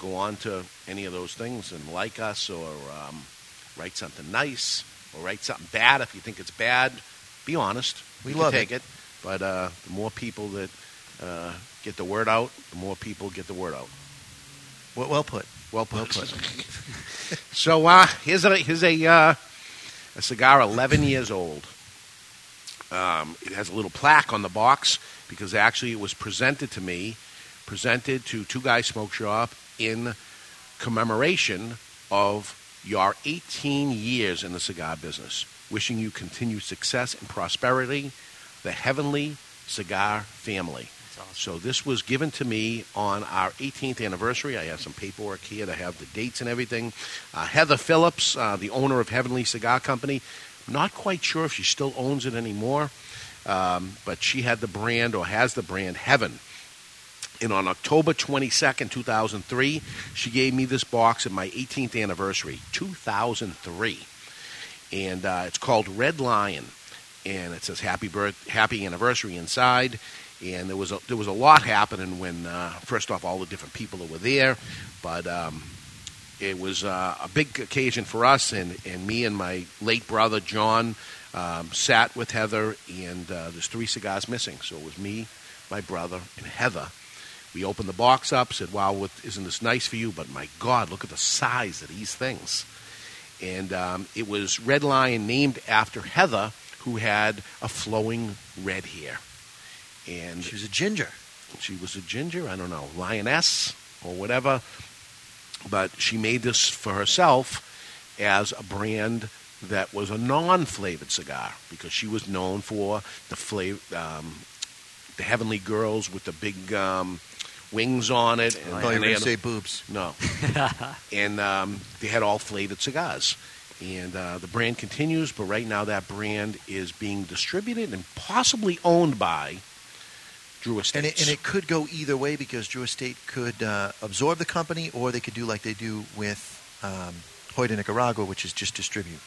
go on to any of those things and like us or um, write something nice or write something bad if you think it's bad, be honest. We can love take it. But uh, the more people that uh, get the word out, the more people get the word out. Well, well put. Well put. Well put. so uh, here's a here's a uh, a cigar 11 years old. Um, it has a little plaque on the box because actually it was presented to me, presented to Two Guys Smoke Shop in commemoration of your 18 years in the cigar business. Wishing you continued success and prosperity, the Heavenly Cigar family. So this was given to me on our 18th anniversary. I have some paperwork here to have the dates and everything. Uh, Heather Phillips, uh, the owner of Heavenly Cigar Company, not quite sure if she still owns it anymore, um, but she had the brand or has the brand Heaven. And on October 22nd, 2003, she gave me this box at my 18th anniversary, 2003. And uh, it's called Red Lion. And it says happy birth, happy anniversary inside. And there was a, there was a lot happening when, uh, first off, all the different people that were there. But um, it was uh, a big occasion for us, and, and me and my late brother John um, sat with Heather, and uh, there's three cigars missing. So it was me, my brother, and Heather. We opened the box up, said, "Wow, isn't this nice for you?" But my God, look at the size of these things. And um, it was Red Lion, named after Heather, who had a flowing red hair. And she was a ginger. She was a ginger. I don't know, lioness or whatever but she made this for herself as a brand that was a non-flavored cigar because she was known for the flavor, um, the Heavenly Girls with the big um, wings on it. You were they had- say boobs. No, and um, they had all flavored cigars. And uh, the brand continues, but right now that brand is being distributed and possibly owned by Drew Estate. And it, and it could go either way because Drew Estate could uh, absorb the company, or they could do like they do with um, Joya de Nicaragua, which is just distribute,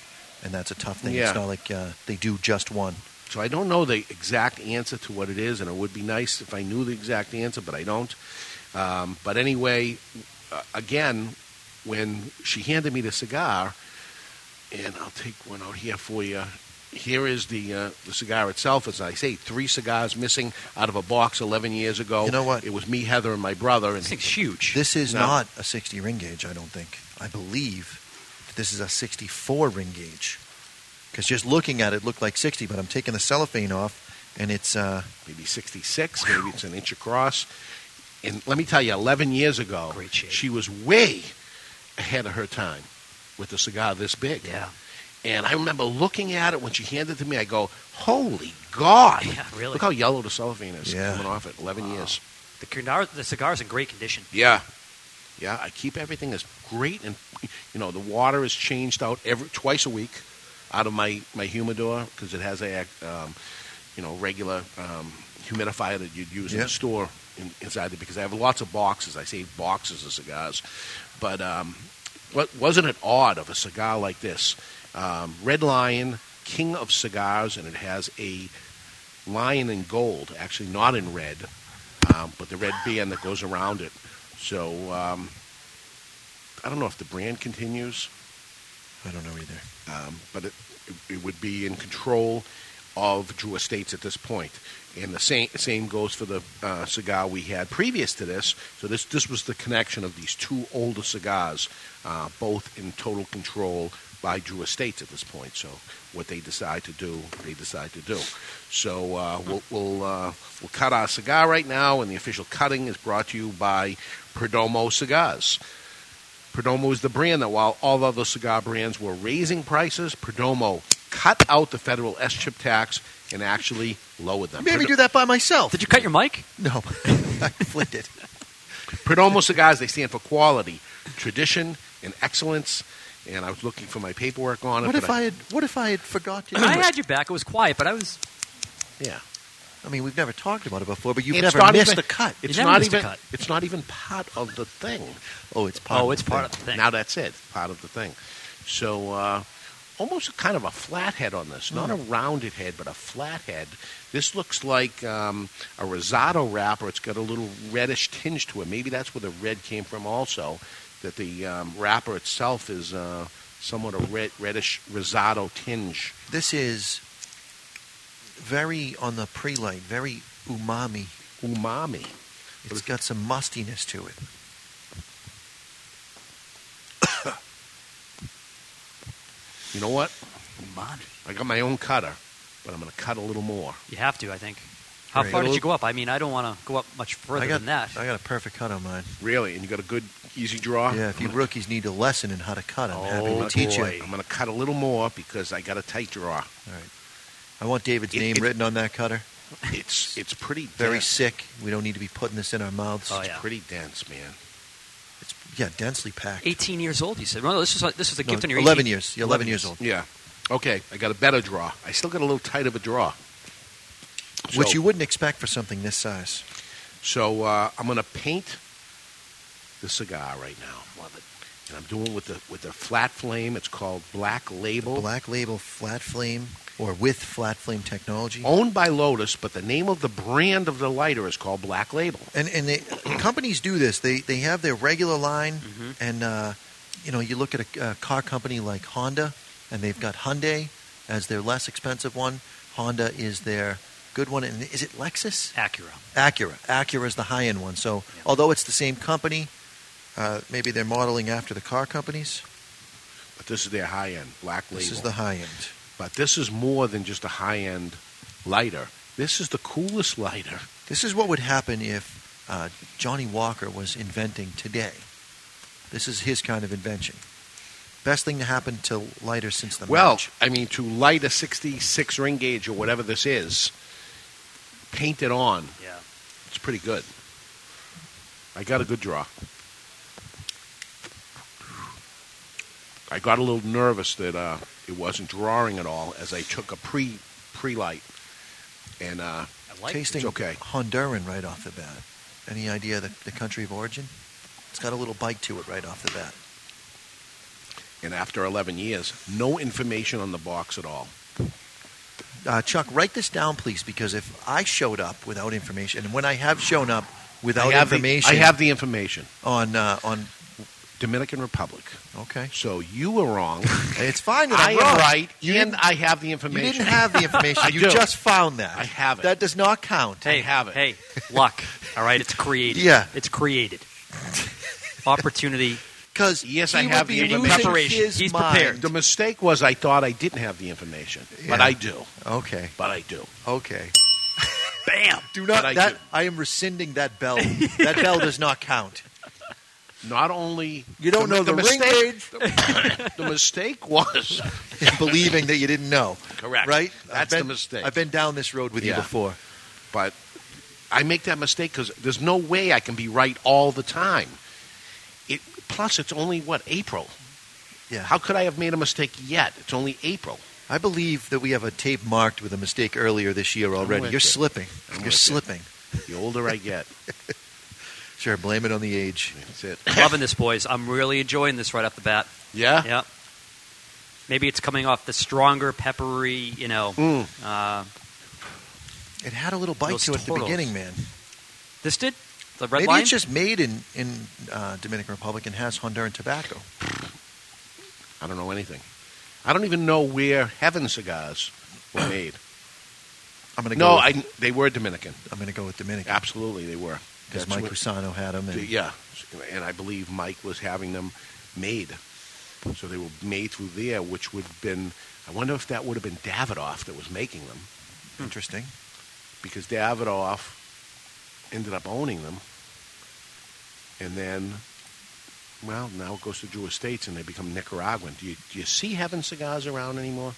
and that's a tough thing. Yeah. It's not like uh, they do just one. So I don't know the exact answer to what it is, and it would be nice if I knew the exact answer, but I don't. Um, but anyway, uh, again, when she handed me the cigar, and I'll take one out here for you. Here is the uh, the cigar itself. As I say, three cigars missing out of a box 11 years ago. You know what? It was me, Heather, and my brother. And It's huge. This is No. not a 60 ring gauge, I don't think. I believe that this is a 64 ring gauge. Because just looking at it, it looked like 60, but I'm taking the cellophane off, and it's uh, maybe 66, maybe it's an inch across. And let me tell you, 11 years ago, she was way ahead of her time with a cigar this big. Yeah. And I remember looking at it when she handed it to me. I go, "Holy God! Yeah, really. Look how yellow the cellophane is Yeah. coming off it. Eleven years. The cigar, the cigar's in great condition. Yeah, yeah. I keep everything as great, and you know the water is changed out every twice a week out of my my humidor because it has a um, you know regular um, humidifier that you'd use in the store in, inside it because I have lots of boxes. I save boxes of cigars, but um, what wasn't it odd of a cigar like this? Um, Red Lion, King of Cigars, and it has a lion in gold, actually not in red, um, but the red band that goes around it. So um, I don't know if the brand continues. I don't know either. Um, but it, it, it would be in control of Drew Estates at this point. And the same same goes for the uh, cigar we had previous to this. So this this was the connection of these two older cigars, uh, both in total control by Drew Estates at this point. So what they decide to do, they decide to do. So uh, we'll we'll, uh, we'll cut our cigar right now, and the official cutting is brought to you by Perdomo Cigars. Perdomo is the brand that, while all other cigar brands were raising prices, Perdomo cut out the federal SCHIP tax and actually lowered them. Maybe Perdo- do that by myself. Did you cut your mic? No, I flipped it. Perdomo cigars, they stand for quality, tradition, and excellence. And I was looking for my paperwork on it. What if I had? What if I had forgot to? I had your back. It was quiet, but I was. Yeah. I mean, we've never talked about it before, but you've It's never missed even- a cut. It's You never not missed a even. cut. It's not even part of the thing. Oh, it's part. Oh, of it's the part thing. of the thing. Now that's it. Part of the thing. So uh, almost kind of a flat head on this. Not a Hmm. rounded head, but a flat head. This looks like um, a rosado wrapper. It's got a little reddish tinge to it. Maybe that's where the red came from also. That the um, wrapper itself is uh, somewhat a red, reddish rosado tinge. This is very on the pre-light, very umami. Umami. It's got some mustiness to it. You know what? Money. I got my own cutter, but I'm going to cut a little more. You have to, I think. How Great. far did you go up? I mean, I don't want to go up much further I got than that. I got a perfect cut on mine. Really? And you got a good, easy draw? Yeah, if you rookies need a lesson in how to cut, I'm happy Oh, to teach you. I'm going to cut a little more because I got a tight draw. All right. I want David's It- name it- written on that cutter. It's it's pretty Very dense. sick. We don't need to be putting this in our mouths. Oh, It's yeah. pretty dense, man. It's yeah, densely packed. 18 years old, you said. No, this was this was a No, gift on your 11 18 years. You're 11 years old. Yeah. Okay, I got a better draw. I still got a little tight of a draw. Which you wouldn't expect for something this size. So uh, I'm going to paint the cigar right now. Love it. And I'm doing with the with the flat flame. It's called Black Label. Black Label Flat Flame or with Flat Flame technology. Owned by Lotus, but the name of the brand of the lighter is called Black Label. And and they, companies do this. They they have their regular line, Mm-hmm. and uh, you know you look at a, a car company like Honda, and they've got Hyundai as their less expensive one. Honda is their good one, and is it Lexus? Acura. Acura. Acura is the high end one. So although it's the same company, uh, maybe they're modeling after the car companies. But this is their high end Black Label. This is the high end. But this is more than just a high end lighter. This is the coolest lighter. This is what would happen if uh, Johnny Walker was inventing today. This is his kind of invention. Best thing to happen to lighter since the Well, match. I mean, to light a 66 ring gauge or whatever this is, paint it on. Yeah. It's pretty good. I got a good draw. I got a little nervous that uh, it wasn't drawing at all as I took a pre pre light, and uh, Tasting it's okay. Honduran right off the bat. Any idea the, the country of origin? It's got a little bite to it right off the bat. And after 11 years, no information on the box at all. Uh, Chuck, write this down, please, because if I showed up without information, and when I have shown up without I have information, The, I have the information on uh, on Dominican Republic. Okay. So you were wrong. it's fine that I I'm am wrong. right, You and didn't- I have the information. You information. didn't have the information. I you do. just found that. I have it. That does not count. Hey, have it. Hey, luck. All right, it's created. Yeah. It's created. Opportunity. Because Yes, I have the information. Preparation. his He's mind. prepared. The mistake was I thought I didn't have the information, but Yeah. I do. Okay. But I do. Okay. Bam. Do not. But I that do. I am rescinding that bell. that bell does not count. Not only You don't the- know the, ring mistake, age. the mistake was believing that you didn't know. Correct. Right? That's been, the mistake. I've been down this road with you before. But I make that mistake because there's no way I can be right all the time. It plus it's only what April. Yeah. How could I have made a mistake yet? It's only April. I believe that we have a tape marked with a mistake earlier this year already. You're you. slipping. I'm You're slipping. The older I get, Sure, blame it on the age. that's it. Loving this, boys. I'm really enjoying this right off the bat. Yeah. Yep. Maybe it's coming off the stronger, peppery, you know. Mm. Uh, It had a little bite to it at the turtles. beginning, man. this did the red Maybe line. it's just made in in uh, Dominican Republic and has Honduran tobacco. I don't know anything. I don't even know where Heaven cigars were made. I'm going to No, go. I, they were Dominican. I'm going to go with Dominican Absolutely, they were. Because Mike what- Cusano had them. And Yeah, and I believe Mike was having them made. So they were made through there, which would have been. I wonder if that would have been Davidoff that was making them, hmm. Interesting. because Davidoff ended up owning them, and then, well, now it goes to Drew Estates, and they become Nicaraguan. Do you do you see Heaven cigars around anymore?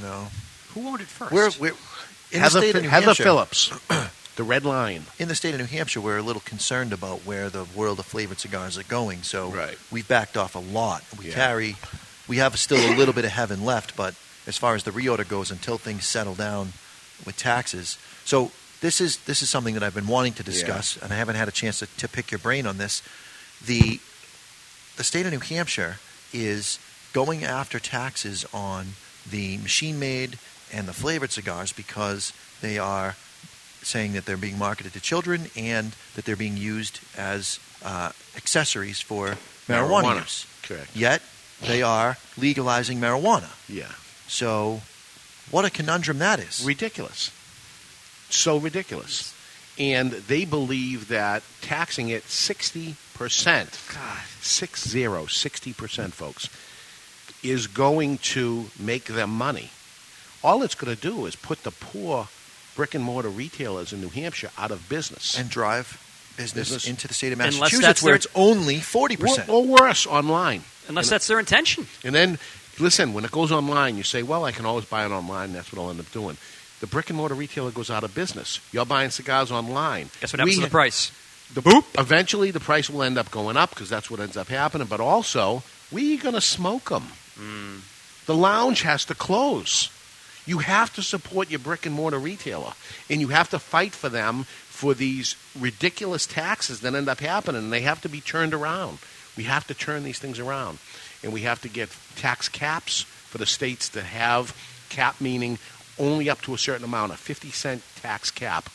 No. Who owned it first? We're, we're in Heather, the state of New Heather Hampshire. Phillips, the Red Lion. In the state of New Hampshire, we're a little concerned about where the world of flavored cigars are going. So Right. we've backed off a lot. We Yeah. carry, we have still a little bit of heaven left, but as far as the reorder goes, until things settle down with taxes, so this is this is something that I've been wanting to discuss, and I haven't had a chance to, to pick your brain on this. The the state of New Hampshire is going after taxes on the machine made and the flavored cigars because they are saying that they're being marketed to children and that they're being used as uh, accessories for marijuana, Marijuana. use. Correct. Yet they are legalizing marijuana. Yeah. So, what a conundrum that is. ridiculous. So ridiculous. And they believe that taxing it 60%, six zero, 60%, folks, is going to make them money. All it's going to do is put the poor brick and mortar retailers in New Hampshire out of business. and drive business, Business. into the state of Unless Massachusetts that's where their- it's only 40%. or, or worse, online. Unless that's their intention. And then, listen, when it goes online, you say, well, I can always buy it online. That's what I'll end up doing. The brick and mortar retailer goes out of business. You're buying cigars online. Guess what happens We- to the price? The boop. Eventually, the price will end up going up because that's what ends up happening. But also, we're going to smoke them. Hmm. The lounge has to close. You have to support your brick and mortar retailer, and you have to fight for them for these ridiculous taxes that end up happening. And they have to be turned around. We have to turn these things around, and we have to get tax caps for the states that have cap, meaning only up to a certain amount, a fifty cent tax cap.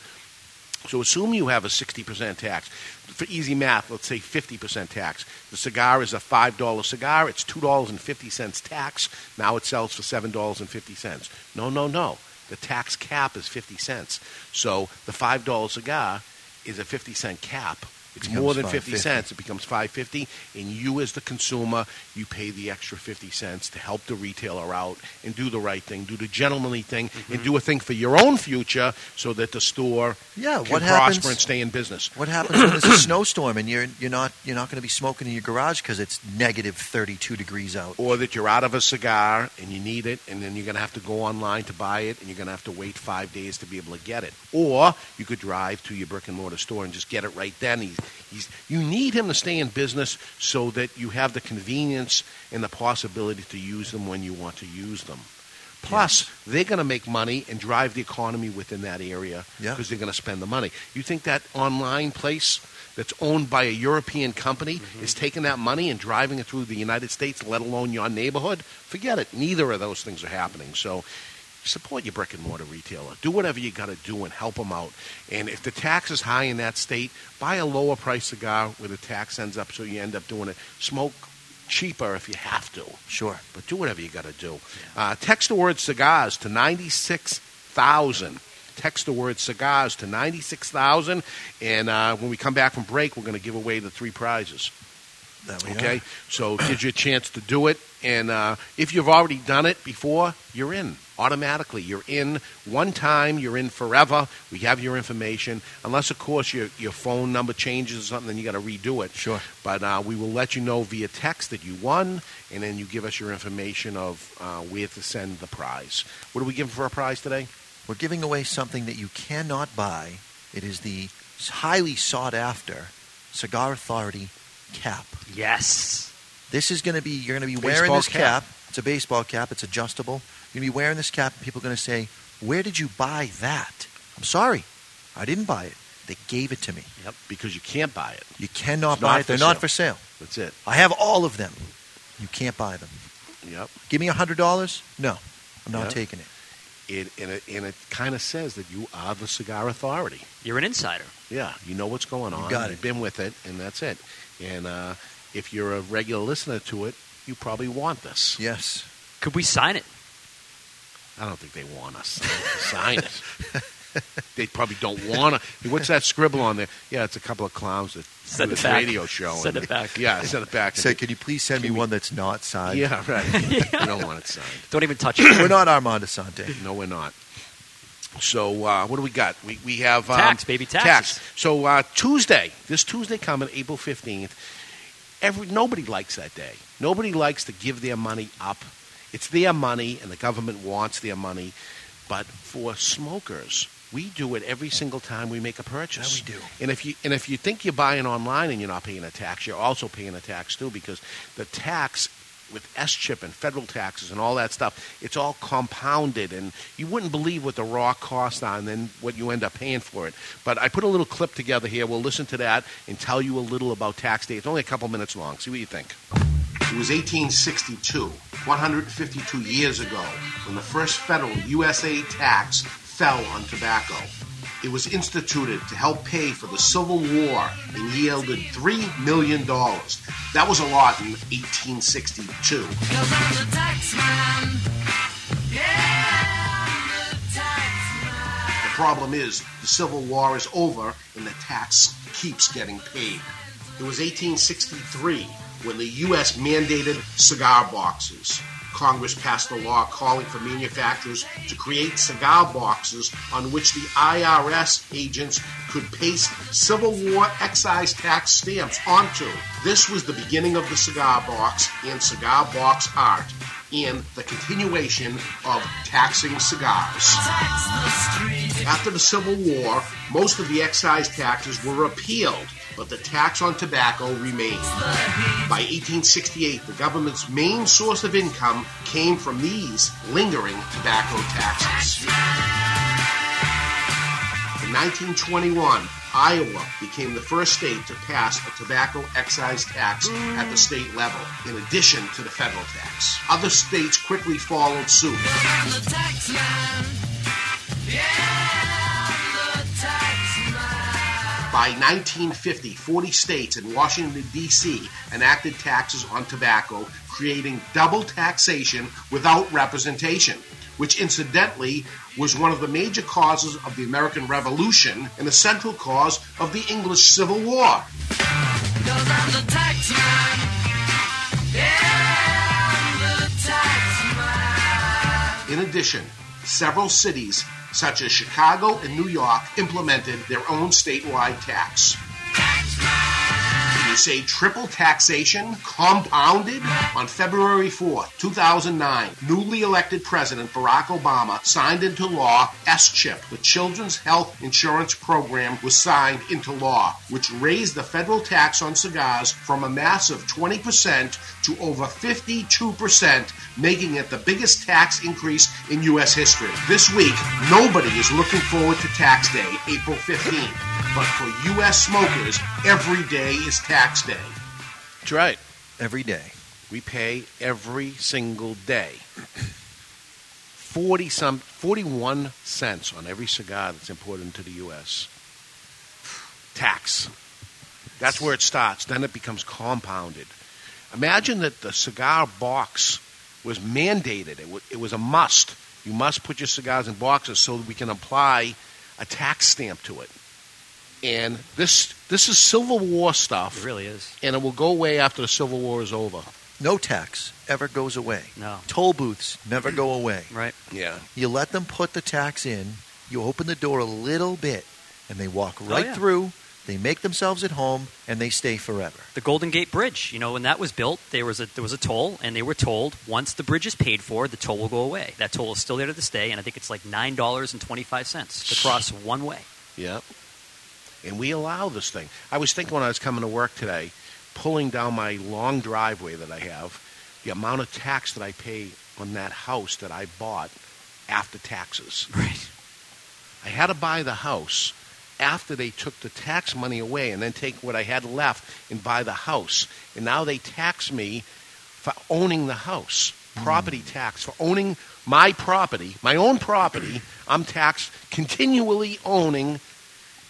So assume you have a 60% tax. For easy math, let's say 50% tax. The cigar is a $5 cigar. It's $2.50 tax. Now it sells for $7.50. No, no, no. The tax cap is 50 cents. So the $5 cigar is a 50 cent cap. It's Becomes more than 50 cents. It becomes 550 and you as the consumer, you pay the extra 50 cents to help the retailer out and do the right thing, do the gentlemanly thing and mm-hmm. do a thing for your own future so that the store Yeah, can what prosper happens- and stay in business. What happens when there's a snowstorm and you're you're not you're not going to be smoking in your garage because it's negative 32 degrees out? Or that you're out of a cigar and you need it, and then you're going to have to go online to buy it, and you're going to have to wait five days to be able to get it. Or you could drive to your brick and mortar store and just get it right then. He's, he's, you need him to stay in business so that you have the convenience and the possibility to use them when you want to use them. Plus, they're going to make money and drive the economy within that area Yeah. because they're going to spend the money. You think that online place that's owned by a European company mm-hmm. is taking that money and driving it through the United States, let alone your neighborhood? Forget it. Neither of those things are happening. So support your brick and mortar retailer. Do whatever you got to do and help them out. And if the tax is high in that state, buy a lower price cigar where the tax ends up so you end up doing it. Smoke cheaper if you have to. Sure. But do whatever you got to do. Uh, text the word cigars to 96,000. Text the word cigars to 96,000. And uh, when we come back from break, we're going to give away the three prizes. Okay, are. so it gives you a chance to do it, and uh, if you've already done it before, you're in automatically. You're in one time. You're in forever. We have your information, unless of course your your phone number changes or something, then you got to redo it. Sure. But uh, we will let you know via text that you won, and then you give us your information of uh, where to send the prize. What are we giving for a prize today? We're giving away something that you cannot buy. It is the highly sought after Cigar Authority cap. Yes. This is going to be, you're going to be wearing this cap. cap. It's a baseball cap, it's adjustable. You're going to be wearing this cap, and people are going to say, Where did you buy that? I'm sorry. I didn't buy it. They gave it to me. Yep. Because you can't buy it. You cannot It's buy not it. They're for not sale. for sale. That's it. I have all of them. You can't buy them. Yep. Give me $100? No. I'm not Yeah. taking it. It and it, and it kind of says that you are the cigar authority. You're an insider. Yeah, you know what's going on. got You've it. been with it, and that's it. And uh, if you're a regular listener to it, you probably want this. Yes. Could we sign it? I don't think they want us to sign it. they probably don't want to. What's that scribble on there? Yeah, it's a couple of clowns that Send do it this back. radio show. Send and- it back. Yeah, send it back. Say, can you please send me one that's not signed? Yeah, right. You don't want it signed. Don't even touch it. We're not Armand Assante. No, we're not. So uh, what do we got? We we have um, Tax, baby, taxes. Tax. So uh, Tuesday, this Tuesday coming, April fifteenth. Every nobody likes that day. Nobody likes to give their money up. It's their money, and the government wants their money. But for smokers, we do it every single time we make a purchase. Yeah, we do. And if you and if you think you're buying online and you're not paying a tax, you're also paying a tax too because the tax with SCHIP and federal taxes and all that stuff, it's all compounded and you wouldn't believe what the raw are and then what you end up paying for it. But I put a little clip together here. We'll listen to that and tell you a little about tax day. It's only a couple minutes long. See what you think. It was 1862, 152 years ago, when the first federal USA tax fell on tobacco. It was instituted to help pay for the Civil War and yielded $3 million. That was a lot in 1862. The problem is the Civil War is over and the tax keeps getting paid. It was 1863 when the U.S. mandated cigar boxes. Congress passed a law calling for manufacturers to create cigar boxes on which the IRS agents could paste Civil War excise tax stamps onto. This was the beginning of the cigar box and cigar box art and the continuation of taxing cigars. After the Civil War, most of the excise taxes were repealed, but the tax on tobacco remained. By 1868, the government's main source of income came from these lingering tobacco taxes. In 1921, Iowa became the first state to pass a tobacco excise tax at the state level, in addition to the federal tax. Other states quickly followed suit. By 1950, 40 states and Washington, D.C. enacted taxes on tobacco, creating double taxation without representation, which incidentally was one of the major causes of the American Revolution and the central cause of the English Civil War. In addition, several cities, such as Chicago and New York, implemented their own statewide tax. You say triple taxation compounded? On February 4th, 2009, newly elected President Barack Obama signed into law S-CHIP. The Children's Health Insurance Program was signed into law, which raised the federal tax on cigars from a massive 20% to over 52%, making it the biggest tax increase in U.S. history. This week, nobody is looking forward to Tax Day, April 15th. But for U.S. smokers, every day is tax day. That's right. Every day. We pay every single day. 40 some 41 cents on every cigar that's imported into the US. Tax. That's where it starts. Then it becomes compounded. Imagine that the cigar box was mandated. It, wa- it was a must. You must put your cigars in boxes so that we can apply a tax stamp to it. And this this is Civil War stuff. It really is. And it will go away after the Civil War is over. No tax ever goes away. No. Toll booths never go away. Right. Yeah. You let them put the tax in, you open the door a little bit, and they walk oh, right Oh, yeah. through, they make themselves at home, and they stay forever. The Golden Gate Bridge, you know, when that was built, there was a there was a toll, and they were told once the bridge is paid for, the toll will go away. That toll is still there to this day, and I think it's like nine dollars and twenty five cents to cross one way. Yeah. And we allow this thing. I was thinking when I was coming to work today, pulling down my long driveway that I have, the amount of tax that I pay on that house that I bought after taxes. Right. I had to buy the house after they took the tax money away and then take what I had left and buy the house. And now they tax me for owning the house. Hmm. Property tax for owning my property, my own property. I'm taxed continually owning.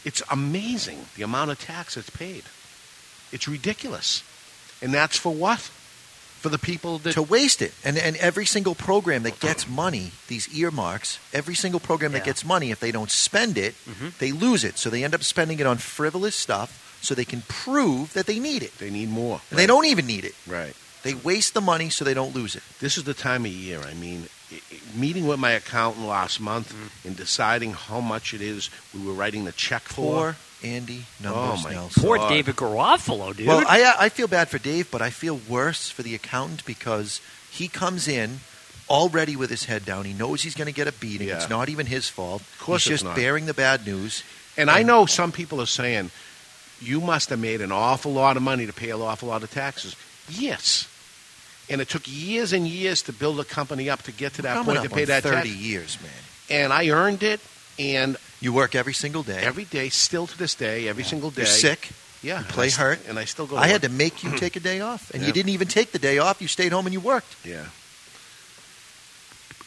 It's amazing the amount of tax that's paid. It's ridiculous. And that's for what? For the people that to waste it. And and every single program that gets money, these earmarks, every single program that gets money, if they don't spend it, Mhm. they lose it. So they end up spending it on frivolous stuff so they can prove that they need it. they need more. And they don't even need it. Right. They waste the money so they don't lose it. This is the time of year. I mean, meeting with my accountant last month mm-hmm. and deciding how much it is we were writing the check for. Poor Andy Oh, Numbers my Nelson. Poor God. David Garofalo, dude. Well, I I feel bad for Dave, but I feel worse for the accountant because he comes in already with his head down. He knows he's going to get a beating. Yeah. It's not even his fault. Of course he's it's just not. bearing the bad news. And I know some people are saying, you must have made an awful lot of money to pay an awful lot of taxes. Yes. And it took years and years to build a company up to get to that Coming point to pay on that thirty tax. years, man. And I earned it, and You work every single day. every day, still to this day, every single day. You're sick. Yeah. You play I hurt. And I still go to I had to make you take a day off, and Yeah. you didn't even take the day off. You stayed home and you worked. Yeah.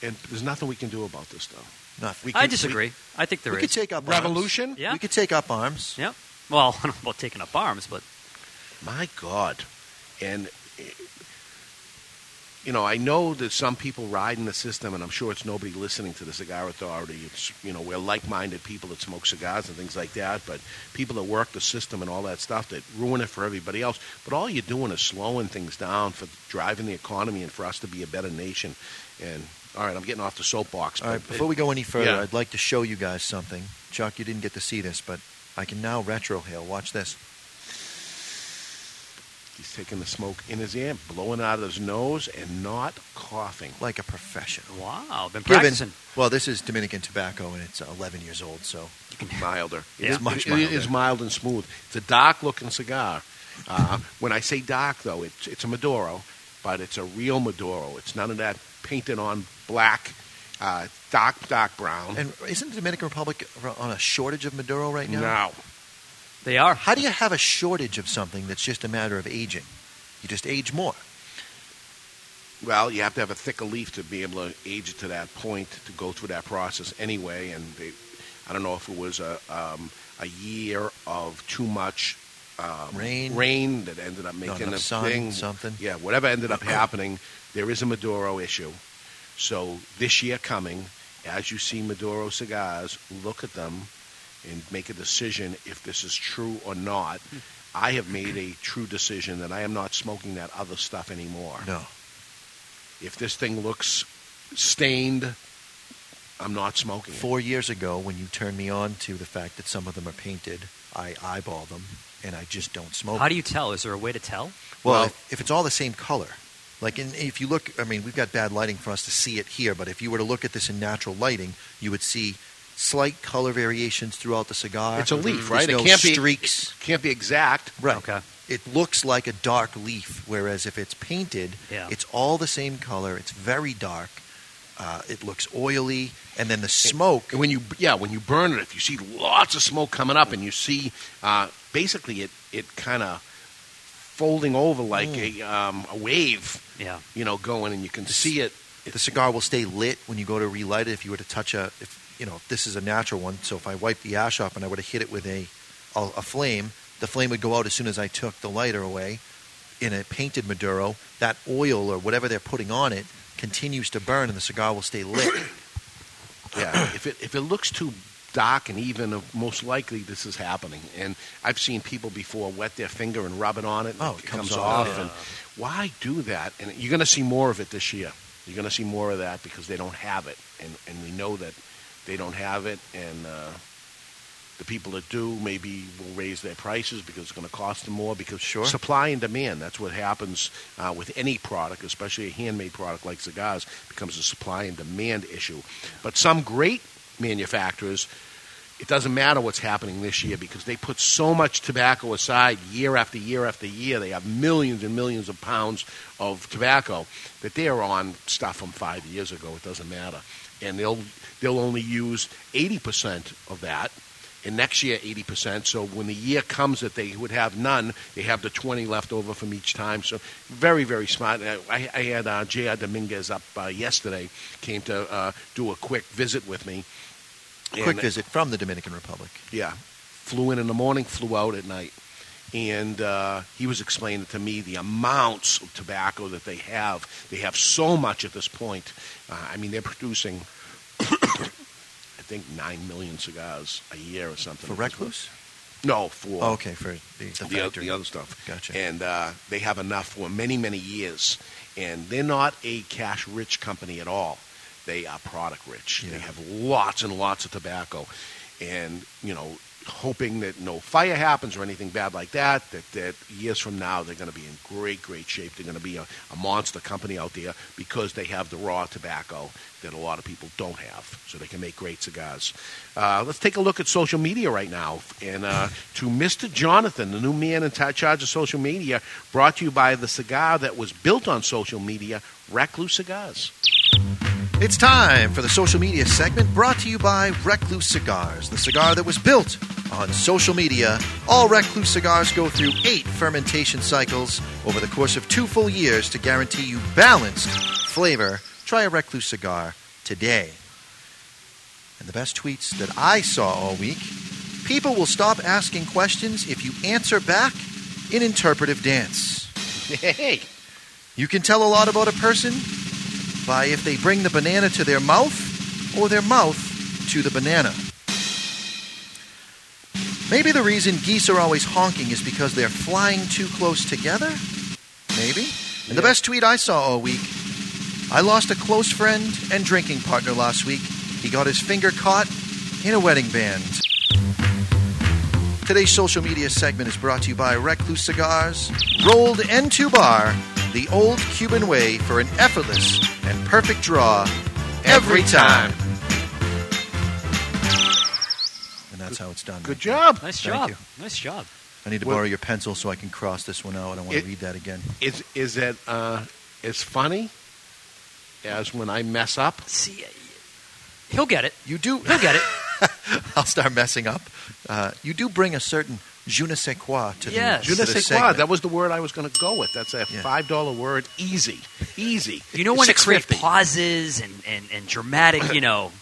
And there's nothing we can do about this, though. Nothing. We I can- disagree. I think there we is. could take up Revolution? Arms. Yeah. We could take up arms. Yep. Well, I don't know about taking up arms, but My God. And, you know, I know that some people ride in the system, and I'm sure it's nobody listening to the Cigar Authority. It's, you know, we're like minded people that smoke cigars and things like that, but people that work the system and all that stuff that ruin it for everybody else. But all you're doing is slowing things down for driving the economy and for us to be a better nation. And, all right, I'm getting off the soapbox. All right, before we go any further, Yeah. I'd like to show you guys something. Chuck, you didn't get to see this, but I can now retrohale. Watch this. He's taking the smoke in his ear, blowing out of his nose, and not coughing. Like a professional. wow, been Given- practicing. well, this is Dominican tobacco, and it's uh, 11 years old, so milder. It is It- much it- it is milder. mild and smooth. It's a dark looking cigar. Uh, when I say dark, though, it's, it's a Maduro, but it's a real Maduro. It's none of that painted on black, uh, dark, dark brown. And isn't the Dominican Republic on a shortage of Maduro right now? no. They are. How do you have a shortage of something that's just a matter of aging? You just age more. Well, you have to have a thicker leaf to be able to age it to that point to go through that process anyway. And they, I don't know if it was a um, a year of too much um, Rain. rain that ended up making enough the sun, thing. something. Yeah, whatever ended up happening, there is a Maduro issue. So this year coming, as you see Maduro cigars, look at them and make a decision if this is true or not. I have made a true decision that I am not smoking that other stuff anymore. No. If this thing looks stained, I'm not smoking it. Four years ago, when you turned me on to the fact that some of them are painted, I eyeball them, and I just don't smoke. How do you tell? Is there a way to tell? Well, Well- if, if it's all the same color, like in, if you look, I mean, we've got bad lighting for us to see it here, but if you were to look at this in natural lighting, you would see slight color variations throughout the cigar. It's a leaf, There's right? No it can't streaks. be can't be exact. Right. Okay. It looks like a dark leaf, whereas if it's painted, Yeah. it's all the same color. It's very dark. Uh, it looks oily, and then the smoke. And when you yeah, when you burn it, if you see lots of smoke coming up, and you see uh, basically it it kind of folding over like Mm. a um, a wave, Yeah. you know, going, and you can see it. the cigar will stay lit when you go to relight it. If you were to touch a, if you know, this is a natural one, so if I wiped the ash off and I were to hit it with a, a, a flame, the flame would go out as soon as I took the lighter away. In a painted Maduro, that oil or whatever they're putting on it continues to burn, and the cigar will stay lit. Yeah, if it if it looks too dark and even, uh, most likely this is happening. And I've seen people before wet their finger and rub it on it. And Oh, it it comes comes off. off. And why do that? And you're going to see more of it this year. You're going to see more of that because they don't have it, and and we know that they don't have it, and. Uh, the people that do maybe will raise their prices because it's going to cost them more because Sure. supply and demand that's what happens uh, with any product especially a handmade product like cigars becomes a supply and demand issue but some great manufacturers it doesn't matter what's happening this year because they put so much tobacco aside year after year after year. They have millions and millions of pounds of tobacco that they're on stuff from five years ago. It doesn't matter, and they'll they'll only use eighty percent of that. And next year, 80%. So when the year comes that they would have none, they have the 20 left over from each time. So very, very smart. I, I had uh, J.R. Dominguez up uh, yesterday, came to uh, do a quick visit with me. Quick And- visit from the Dominican Republic. yeah. Flew in in the morning, flew out at night. And uh, he was explaining to me the amounts of tobacco that they have. They have so much at this point. Uh, I mean, they're producing, I think, 9 million cigars a year or something. For Recluse? No, for Oh, okay, for the, the the, oth- factory. the other stuff. Gotcha. And uh, they have enough for many, many years. And they're not a cash rich company at all. They are product rich. They have lots and lots of tobacco. And, you know, hoping that no fire happens or anything bad like that, that, that years from now they're going to be in great, great shape. They're going to be a, a monster company out there because they have the raw tobacco that a lot of people don't have. So they can make great cigars. Uh, let's take a look at social media right now. And uh, to Mr. Jonathan, the new man in charge of social media, brought to you by the cigar that was built on social media, Recluse Cigars. It's time for the social media segment brought to you by Recluse Cigars, the cigar that was built on social media. All Recluse cigars go through eight fermentation cycles over the course of two full years to guarantee you balanced flavor. Try a Recluse cigar today. And the best tweets that I saw all week people will stop asking questions if you answer back in interpretive dance. Hey! You can tell a lot about a person by if they bring the banana to their mouth or their mouth to the banana. Maybe the reason geese are always honking is because they're flying too close together? Maybe. And the best tweet I saw all week I lost a close friend and drinking partner last week. He got his finger caught in a wedding band. Today's social media segment is brought to you by Recluse Cigars, rolled entubado, the old Cuban way for an effortless and perfect draw every time. And that's how it's done. Good job. Nice Thank job. you. Nice job. I need to Well- borrow your pencil so I can cross this one out. I don't want It- to read that again. Is, is it uh, as funny as when I mess up? See, he'll get it. You do. He'll get it. I'll start messing up. Uh, you do bring a certain je ne sais quoi to the, Yes. to Je ne sais quoi. segment. That was the word I was going to go with. That's a five dollar word. Easy, easy. You know when to create pauses and, and, and dramatic, you know.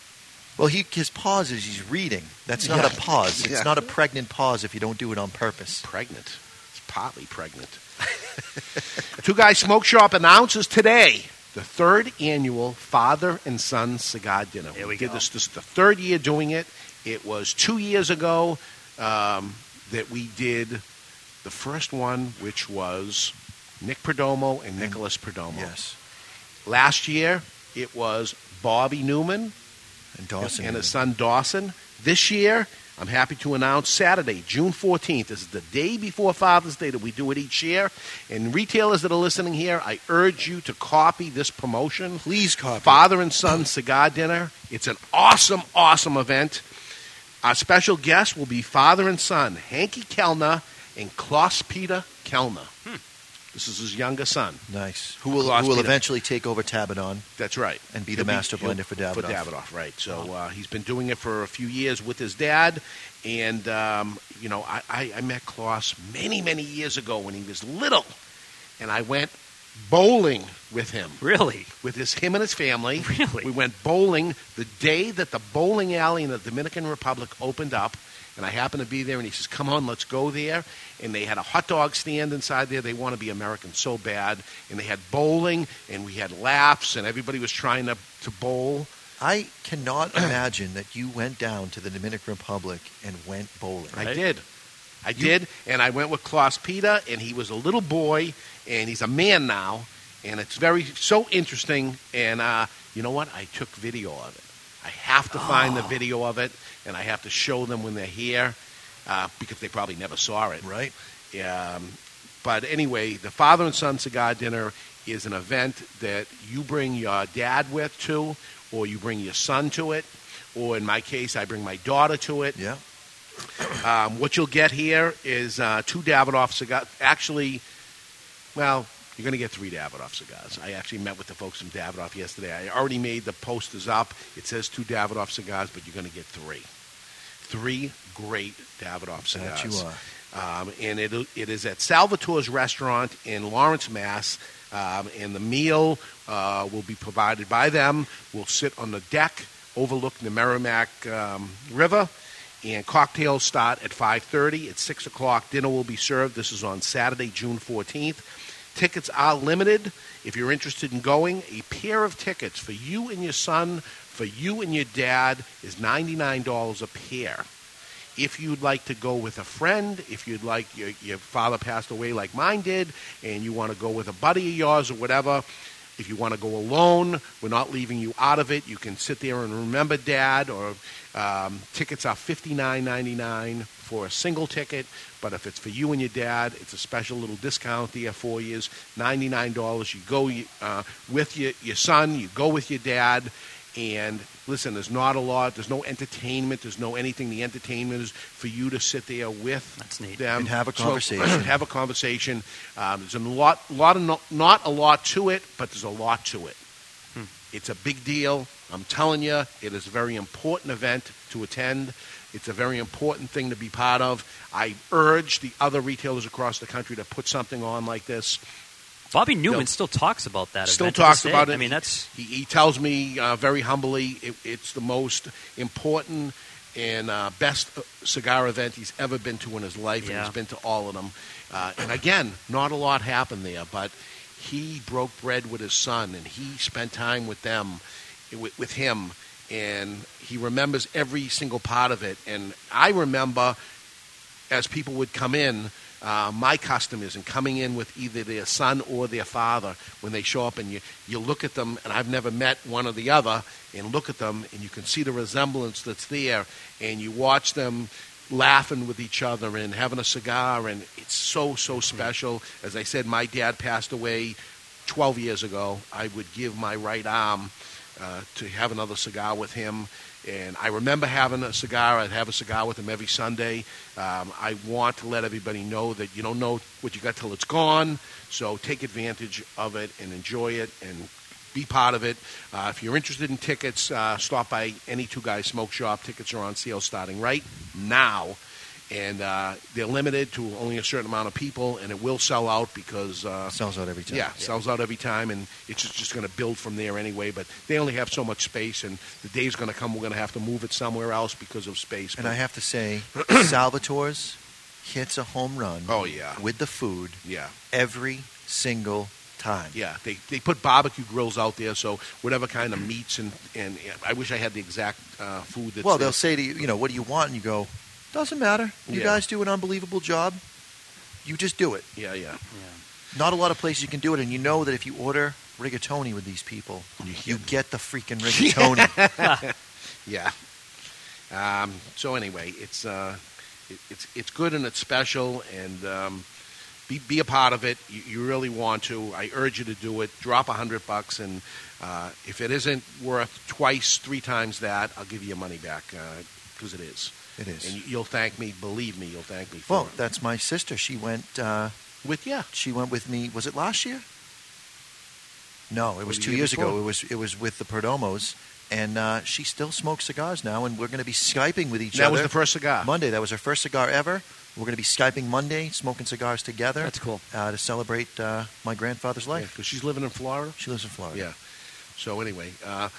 Well, he his pause is he's reading. That's not Yeah. a pause. It's Yeah. not a pregnant pause if you don't do it on purpose. Pregnant. It's partly pregnant. Two Guys Smoke Shop announces today the third annual father and son cigar dinner. There we did go. this. This is the third year doing it. It was two years ago um, that we did the first one, which was Nick Perdomo and mm. Nicholas Perdomo. Yes. Last year, it was Bobby Newman And Dawson. and his son Dawson. This year, I'm happy to announce Saturday, June 14th. This is the day before Father's Day that we do it each year. And retailers that are listening here, I urge you to copy this promotion. Please copy. Father and Son Cigar Dinner. It's an awesome, awesome event. Our special guest will be father and son, Henke Kelner and Klaus Peter Kelner. This is his younger son. Nice. Who will, who will eventually take over Tabadom That's right. and be He'll the master he'll- blender for Davidoff. For Davidoff, right. So uh, he's been doing it for a few years with his dad. And, um, you know, I, I, I met Klaus many, many years ago when he was little. And I went bowling with him. Really? With his, him and his family. Really? We went bowling the day that the bowling alley in the Dominican Republic opened up. And I happened to be there, and he says, Come on, let's go there. And they had a hot dog stand inside there. They want to be American so bad. And they had bowling, and we had laughs, and everybody was trying to, to bowl. I cannot imagine that you went down to the Dominican Republic and went bowling. I did. I did, and I went with Klaus Peter, and he was a little boy, and he's a man now, and it's very so interesting. And uh, you know what? I took video of it. I have to find the Oh. video of it, and I have to show them when they're here uh, because they probably never saw it. Right. Um, but anyway, the father and son cigar dinner is an event that you bring your dad with to, or you bring your son to it, or in my case, I bring my daughter to it. Yeah. Um, what you'll get here is uh, two Davidoff cigars. Actually, well, you're going to get three Davidoff cigars. I actually met with the folks from Davidoff yesterday. I already made the posters up. It says two Davidoff cigars, but you're going to get three. Three great Davidoff cigars. That you are. Um, and it, it is at Salvatore's Restaurant in Lawrence, Mass. Um, and the meal uh, will be provided by them. We'll sit on the deck overlooking the Merrimack um, River. And cocktails start at 5.30. At 6 o'clock, dinner will be served. This is on Saturday, June 14th. Tickets are limited. If you're interested in going, a pair of tickets for you and your son, for you and your dad, is $99 a pair. If you'd like to go with a friend, if you'd like your, your father passed away like mine did, and you want to go with a buddy of yours or whatever, if you want to go alone, we're not leaving you out of it. You can sit there and remember dad, or um, tickets are fifty nine ninety nine for a single ticket. But if it's for you and your dad, it's a special little discount there for you. Ninety nine dollars. You go uh, with your your son. You go with your dad. And listen, there's not a lot. There's no entertainment. There's no anything. The entertainment is for you to sit there with them And have a So, conversation. have a conversation. Um, there's a lot, lot of no, not a lot to it, but there's a lot to it. It's a big deal. I'm telling you, it is a very important event to attend. It's a very important thing to be part of. I urge the other retailers across the country to put something on like this. Bobby Newman They'll- still talks about that. Still talks about it. I mean, that's he, he tells me uh, very humbly it, it's the most important and uh, best cigar event he's ever been to in his life, and he's been to all of them. Uh, and again, not a lot happened there, but he broke bread with his son, and he spent time with them, with, with him, and he remembers every single part of it. And I remember as people would come in, uh, my customers, and coming in with either their son or their father, when they show up and you, you look at them, and I've never met one or the other, and look at them, and you can see the resemblance that's there, and you watch them laughing with each other and having a cigar, and it's so, so special. As I said, my dad passed away 12 years ago. I would give my right arm uh, to have another cigar with him. And I remember having a cigar. I'd have a cigar with him every Sunday. Um, I want to let everybody know that you don't know what you got till it's gone. So take advantage of it and enjoy it and be part of it. Uh, if you're interested in tickets, uh, stop by any Two Guys Smoke Shop. Tickets are on sale starting right now. And uh, they're limited to only a certain amount of people, and it will sell out because uh, sells out every time. Yeah, sells out every time, and it's just, just going to build from there anyway. But they only have so much space, and the day's going to come we're going to have to move it somewhere else because of space. And But- I have to say, Salvatore's hits a home run. Oh, yeah. with the food. Yeah. every single time. Yeah, they, they put barbecue grills out there, so whatever kind of meats and and I wish I had the exact uh, food that's well, they'll say to you, you know, what do you want? And you go, doesn't matter. You Yeah. guys do an unbelievable job. You just do it. Yeah, yeah. Yeah. Not a lot of places you can do it, and you know that if you order rigatoni with these people, you get the freaking rigatoni. yeah. Um, so anyway, it's uh, it, it's it's good and it's special, and um, be be a part of it. You, you really want to. I urge you to do it. Drop a hundred bucks, and uh, if it isn't worth twice, three times that, I'll give you your money back because it is. It is. and you'll thank me. Believe me, you'll thank me. For well, it. that's my sister. She went uh, with yeah. She went with me. Was it last year? No, it was two year years ago. It was it was with the Perdomos, and uh, she still smokes cigars now, and we're going to be skyping with each That other. That was the first cigar. Monday. That was her first cigar ever. We're going to be skyping Monday, smoking cigars together. That's cool. Uh, to celebrate uh, my grandfather's life. because she's living in Florida. She lives in Florida. Yeah. So anyway, uh,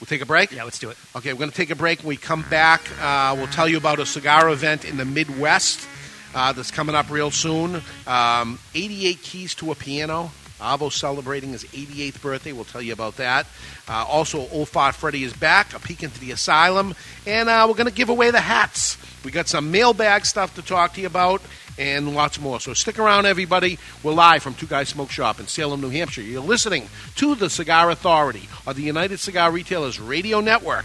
we'll take a break. Yeah, let's do it. Okay, we're going to take a break. When we come back, uh, we'll tell you about a cigar event in the Midwest uh, that's coming up real soon. Um, 88 keys to a piano. Avo's celebrating his 88th birthday. We'll tell you about that. Uh, also, Old Fart Freddy is back, a peek into the asylum, and uh, we're going to give away the hats. We got some mailbag stuff to talk to you about, and lots more. So stick around, everybody. We're live from Two Guys Smoke Shop in Salem, New Hampshire. You're listening to the Cigar Authority of the United Cigar Retailers Radio Network.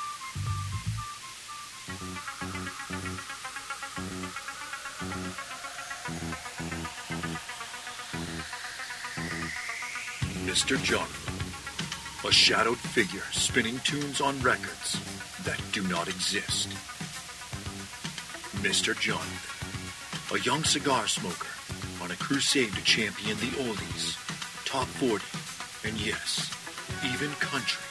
Mr. Jonathan, a shadowed figure spinning tunes on records that do not exist. Mr. Jonathan, a young cigar smoker on a crusade to champion the oldies, top 40, and yes, even country,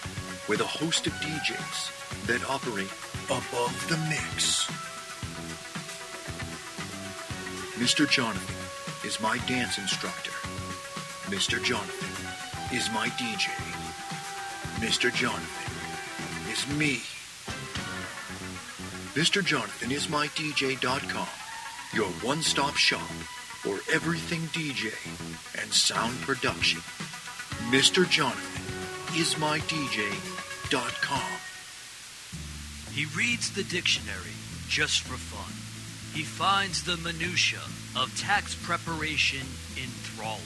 with a host of DJs that operate above the mix. Mr. Jonathan is my dance instructor. Mr. Jonathan is my DJ. Mr. Jonathan is me. Mr. Jonathan is my DJ.com, your one stop shop for everything DJ and sound production. Mr. Jonathan is my DJ.com. He reads the dictionary just for fun. He finds the minutia of tax preparation enthralling.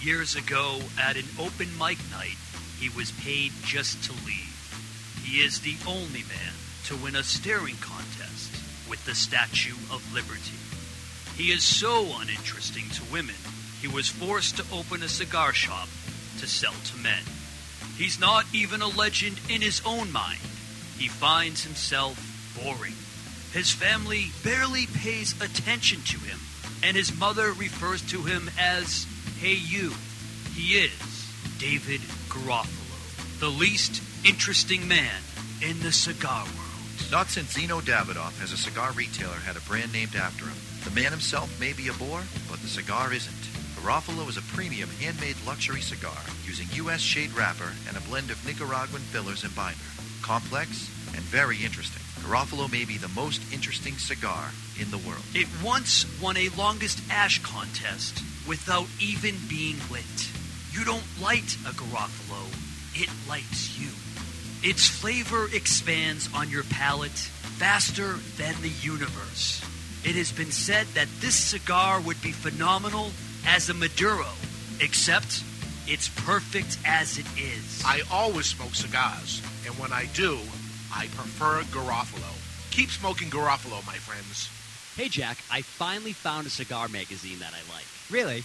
Years ago, at an open mic night, he was paid just to leave. He is the only man to win a staring contest with the Statue of Liberty. He is so uninteresting to women, he was forced to open a cigar shop to sell to men. He's not even a legend in his own mind. He finds himself boring. His family barely pays attention to him, and his mother refers to him as Hey You. He is David Garofalo, the least interesting man in the cigar world. Not since Zino Davidoff has a cigar retailer had a brand named after him. The man himself may be a bore, but the cigar isn't. Garofalo is a premium handmade luxury cigar using U.S. shade wrapper and a blend of Nicaraguan fillers and binder. Complex and very interesting. Garofalo may be the most interesting cigar in the world. It once won a longest ash contest without even being lit. You don't light a Garofalo, it lights you. Its flavor expands on your palate faster than the universe. It has been said that this cigar would be phenomenal as a Maduro, except it's perfect as it is. I always smoke cigars, and when I do, I prefer Garofalo. Keep smoking Garofalo, my friends. Hey, Jack, I finally found a cigar magazine that I like. Really?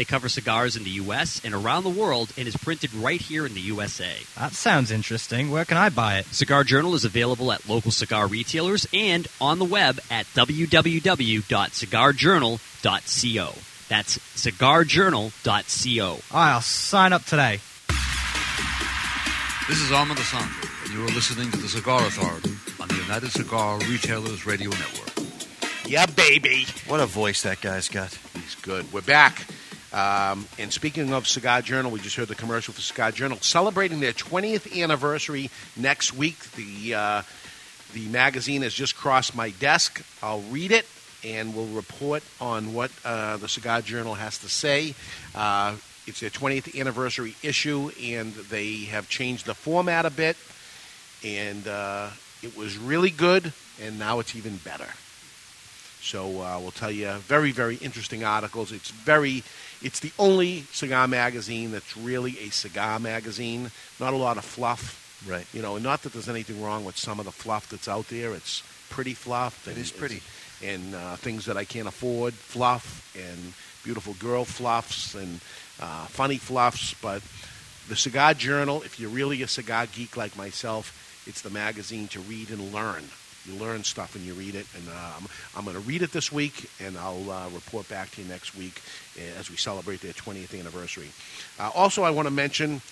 They cover cigars in the U.S. and around the world and is printed right here in the USA. That sounds interesting. Where can I buy it? Cigar Journal is available at local cigar retailers and on the web at www.cigarjournal.co. That's cigarjournal.co. I'll sign up today. This is Armand Assante, and you are listening to the Cigar Authority on the United Cigar Retailers Radio Network. Yeah, baby. What a voice that guy's got. He's good. We're back. Um, and speaking of Cigar Journal, we just heard the commercial for Cigar Journal celebrating their 20th anniversary next week. The uh, the magazine has just crossed my desk. I'll read it and we'll report on what uh, the Cigar Journal has to say. Uh, it's their 20th anniversary issue, and they have changed the format a bit. And uh, it was really good, and now it's even better. So uh, we'll tell you very, very interesting articles. It's very, it's the only cigar magazine that's really a cigar magazine. Not a lot of fluff. Right. You know, not that there's anything wrong with some of the fluff that's out there. It's pretty fluff. It and is pretty. And uh, things that I can't afford, fluff, and beautiful girl fluffs, and uh, funny fluffs. But the Cigar Journal, if you're really a cigar geek like myself, it's the magazine to read and learn. You learn stuff when you read it, and um, I'm going to read it this week, and I'll uh, report back to you next week uh, as we celebrate their 20th anniversary. Uh, also, I want to mention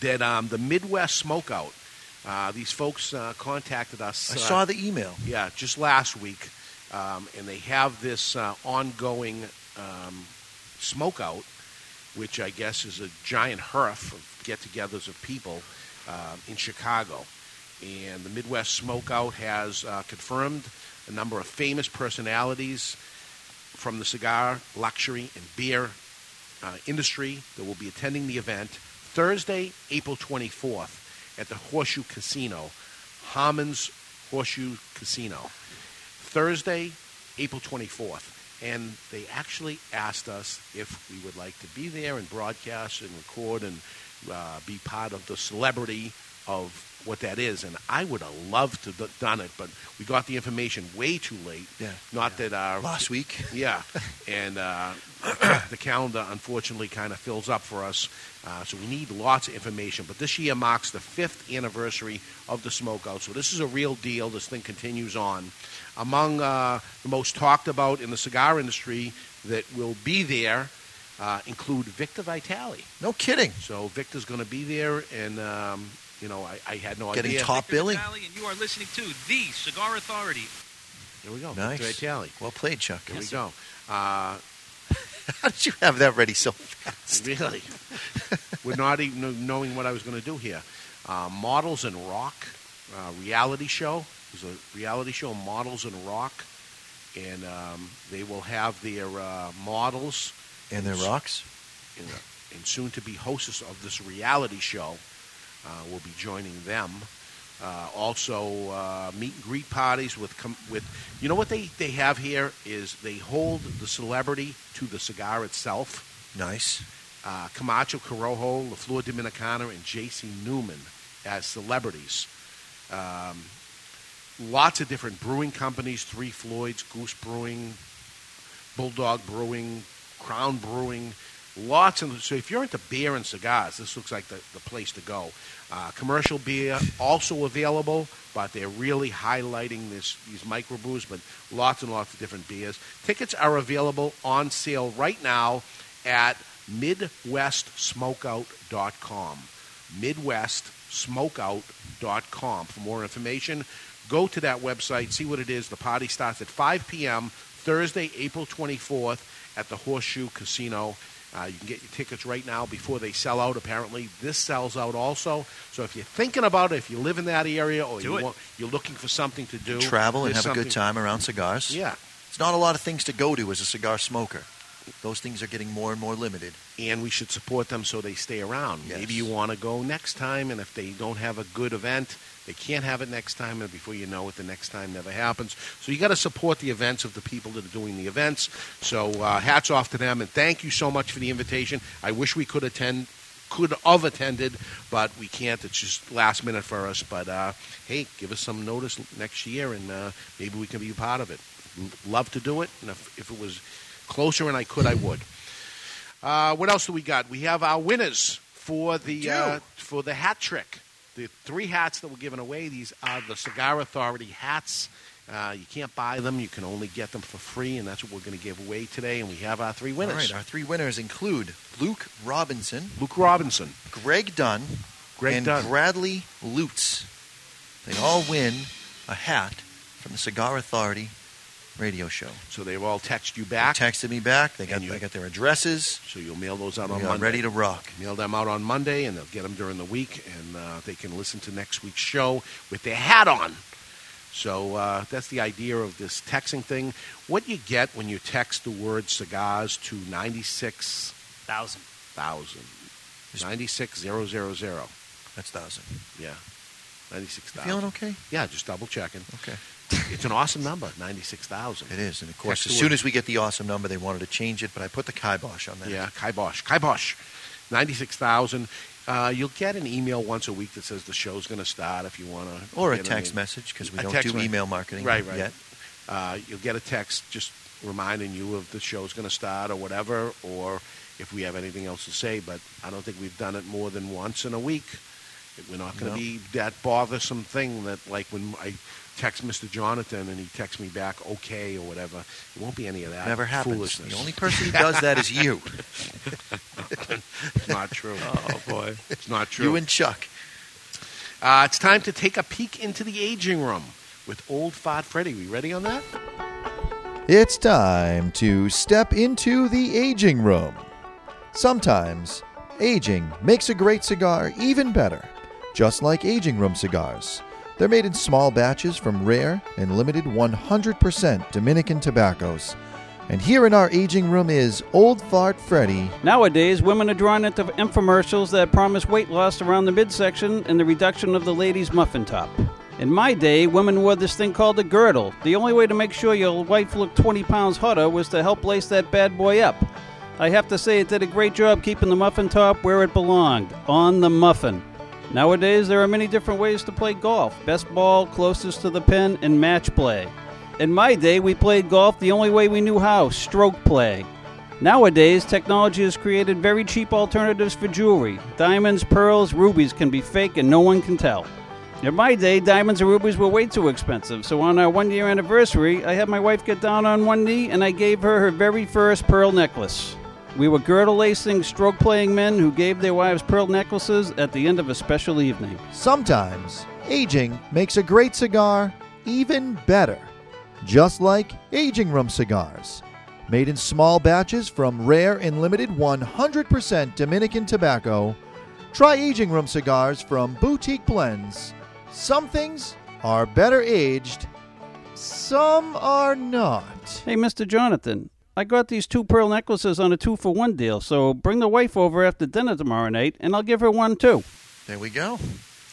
that um, the Midwest Smokeout. Uh, these folks uh, contacted us. I uh, saw the email. Yeah, just last week, um, and they have this uh, ongoing um, smokeout, which I guess is a giant hearth of get-togethers of people uh, in Chicago. And the Midwest Smokeout has uh, confirmed a number of famous personalities from the cigar, luxury, and beer uh, industry that will be attending the event Thursday, April 24th at the Horseshoe Casino, Harmon's Horseshoe Casino. Thursday, April 24th. And they actually asked us if we would like to be there and broadcast and record and uh, be part of the celebrity of what that is. And I would have loved to have done it, but we got the information way too late. Yeah. Not that our Last week. yeah, and uh, the calendar unfortunately kind of fills up for us, uh, so we need lots of information. But this year marks the fifth anniversary of the smokeout, so this is a real deal. This thing continues on. Among uh, the most talked about in the cigar industry that will be there uh, include Victor Vitale. No kidding. So Victor's going to be there, and um, you know I, I had no Getting idea. Getting top billing. And you are listening to the Cigar Authority. There we go. Nice. Victor Vitale. Well played, Chuck. There we go. Uh, How did you have that ready so fast? Really? We're not even knowing what I was going to do here. Uh, Models and Rock uh, reality show. There's a reality show, Models and Rock, and um, they will have their uh, models And their rocks? and, and soon to be hostess of this reality show uh, will be joining them. Uh, also, uh, meet and greet parties with com- with you know what they, they have here is they hold the celebrity to the cigar itself. Nice. Uh, Camacho Corojo, La Flor Dominicana, and J.C. Newman as celebrities. Um, lots of different brewing companies: Three Floyds, Goose Brewing, Bulldog Brewing, Crown Brewing. Lots of so if you're into beer and cigars, this looks like the, the place to go. Uh, commercial beer also available, but they're really highlighting this these microbrews, but lots and lots of different beers. Tickets are available on sale right now at MidwestSmokeout.com. MidwestSmokeout.com. For more information, go to that website, see what it is. The party starts at 5 p.m. Thursday, April 24th at the Horseshoe Casino. Uh, you can get your tickets right now before they sell out. Apparently, this sells out also. So if you're thinking about it, if you live in that area or Do you want, you're looking for something to do, Travel and have a good time around cigars. Yeah. It's not a lot of things to go to as a cigar smoker. Those things are getting more and more limited. and we should support them so they stay around. Yes. Maybe you want to go next time, and if they don't have a good event, they can't have it next time, and before you know it, the next time never happens. So you got to support the events of the people that are doing the events. So uh, hats off to them, and thank you so much for the invitation. I wish we could attend. Could have attended, but we can't. It's just last minute for us. But uh, hey, give us some notice next year, and uh, maybe we can be a part of it. Love to do it, and if, if it was closer and I could, I would. Uh, what else do we got? We have our winners for the uh, for the hat trick. The three hats that we're giving away. These are the Cigar Authority hats. Uh, you can't buy them; you can only get them for free, and that's what we're going to give away today. And we have our three winners. All right, our three winners include Luke Robinson, Luke Robinson, Greg Dunn, Greg and Dunn. Bradley Lutz. They all win a hat from the Cigar Authority radio show. So they've all texted you back. They texted me back. They got I got their addresses. So you'll mail those out on Monday. ready to rock. Mail them out on Monday, and they'll get them during the week, and uh, they can listen to next week's show with their hat on. So uh, that's the idea of this texting thing. What you get when you text the word cigars to ninety six thousand thousand ninety six zero zero zero. That's thousand. Yeah, ninety six thousand. Feeling okay? Yeah, just double checking. Okay. It's an awesome number, ninety six thousand. It is, and of course, as soon as we get the awesome number, they wanted to change it, but I put the kibosh on that. Yeah, kibosh, kibosh, ninety-six thousand. Uh, you'll get an email once a week that says the show's going to start if you want to. Or a text message because we don't do email marketing right, right. yet. Uh, you'll get a text just reminding you of the show's going to start or whatever, or if we have anything else to say. But I don't think we've done it more than once in a week. We're not going to No. be that bothersome thing that, like when I text Mr. Jonathan and he texts me back okay or whatever. It won't be any of that. Never happens. Foolishness. The only person who does that is you. it's not true. Oh, boy, it's not true. You and Chuck. Uh, it's time to take a peek into the aging room with Old Fart Freddy. We ready on that? It's time to step into the aging room. Sometimes, aging makes a great cigar even better, just like aging room cigars. They're made in small batches from rare and limited 100% Dominican tobaccos. And here in our aging room is Old Fart Freddy. Nowadays, women are drawn into infomercials that promise weight loss around the midsection and the reduction of the lady's muffin top. In my day, women wore this thing called a girdle. The only way to make sure your wife looked 20 pounds hotter was to help lace that bad boy up. I have to say, it did a great job keeping the muffin top where it belonged on the muffin. Nowadays, there are many different ways to play golf best ball, closest to the pin, and match play. In my day, we played golf the only way we knew how stroke play. Nowadays, technology has created very cheap alternatives for jewelry. Diamonds, pearls, rubies can be fake and no one can tell. In my day, diamonds and rubies were way too expensive, so on our one year anniversary, I had my wife get down on one knee and I gave her her very first pearl necklace. We were girdle lacing, stroke playing men who gave their wives pearl necklaces at the end of a special evening. Sometimes, aging makes a great cigar even better, just like aging room cigars. Made in small batches from rare and limited 100% Dominican tobacco, try aging room cigars from Boutique Blends. Some things are better aged, some are not. Hey, Mr. Jonathan, I got these two pearl necklaces on a two for one deal, so bring the wife over after dinner tomorrow night and I'll give her one too. There we go.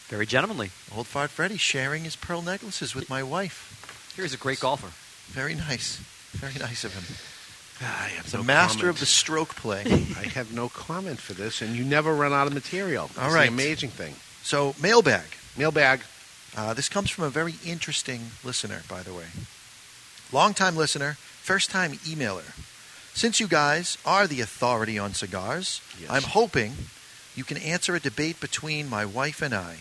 Very gentlemanly. Old Fart Freddy sharing his pearl necklaces with my wife. Here's a great golfer. Very nice. Very nice of him. I have The no master comment. of the stroke play. I have no comment for this, and you never run out of material. All It's right. the amazing thing. So, mailbag. Mailbag. Uh, this comes from a very interesting listener, by the way. Longtime listener, first time emailer. Since you guys are the authority on cigars, I'm hoping you can answer a debate between my wife and I.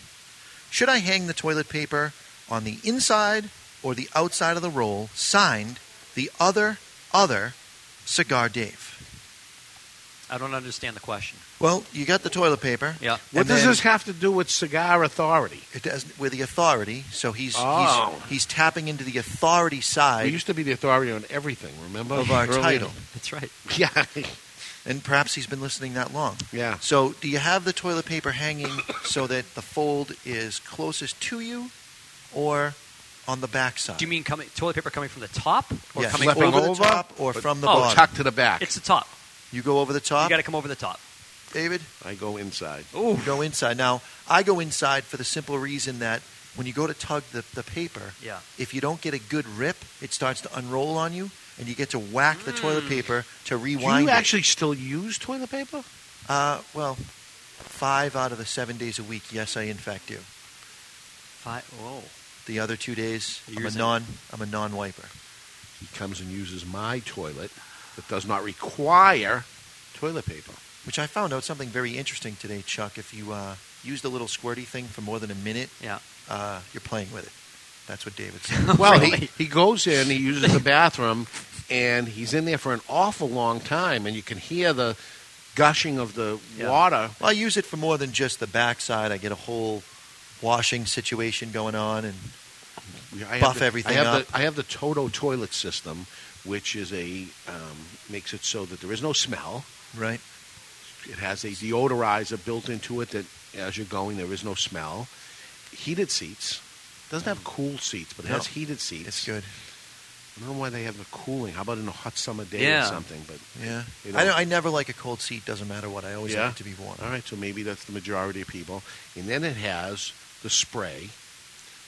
Should I hang the toilet paper on the inside or the outside of the roll, signed the other, other Cigar Dave? I don't understand the question. Well, you got the toilet paper. Yeah. What does this have to do with cigar authority? It does with the authority. So he's Oh. he's he's tapping into the authority side We used to be the authority on everything, remember? of our Early- title. That's right. Yeah. And perhaps he's been listening that long. Yeah. So, do you have the toilet paper hanging so that the fold is closest to you, or on the back side? Do you mean coming toilet paper coming from the top or Yes, coming over from the top or from the oh, bottom? tucked to the back. It's the top. You go over the top. You got to come over the top. David? I go inside. Oh, go inside. Now, I go inside for the simple reason that when you go to tug the, the paper, Yeah. if you don't get a good rip, it starts to unroll on you, and you get to whack the toilet paper to rewind. Do rewind you it. actually still use toilet paper? Uh, well, five out of the seven days a week, yes, I in fact do. Five. Whoa. The other two days, I'm a using- non, I'm a non-wiper. He comes and uses my toilet that does not require toilet paper. Which I found out something very interesting today, Chuck. If you uh, use the little squirty thing for more than a minute, Yeah. uh, you're playing with it. That's what David said. Well, Really? he, he goes in, he uses the bathroom, and he's in there for an awful long time, and you can hear the gushing of the Yeah. water. Well, I use it for more than just the backside. I get a whole washing situation going on, and I buff the- everything I have up. The, I have the Toto toilet system, which is a um, makes it so that there is no smell. Right. It has a deodorizer built into it that, as you're going, there is no smell. Heated seats. Doesn't have cool seats, but it No. has heated seats. It's good. I don't know why they have the cooling. How about in a hot summer day Yeah. or something? But Yeah. you I, know. I never like a cold seat. Doesn't matter what. I always Yeah? like it to be warm. All right, so maybe that's the majority of people. And then it has the spray,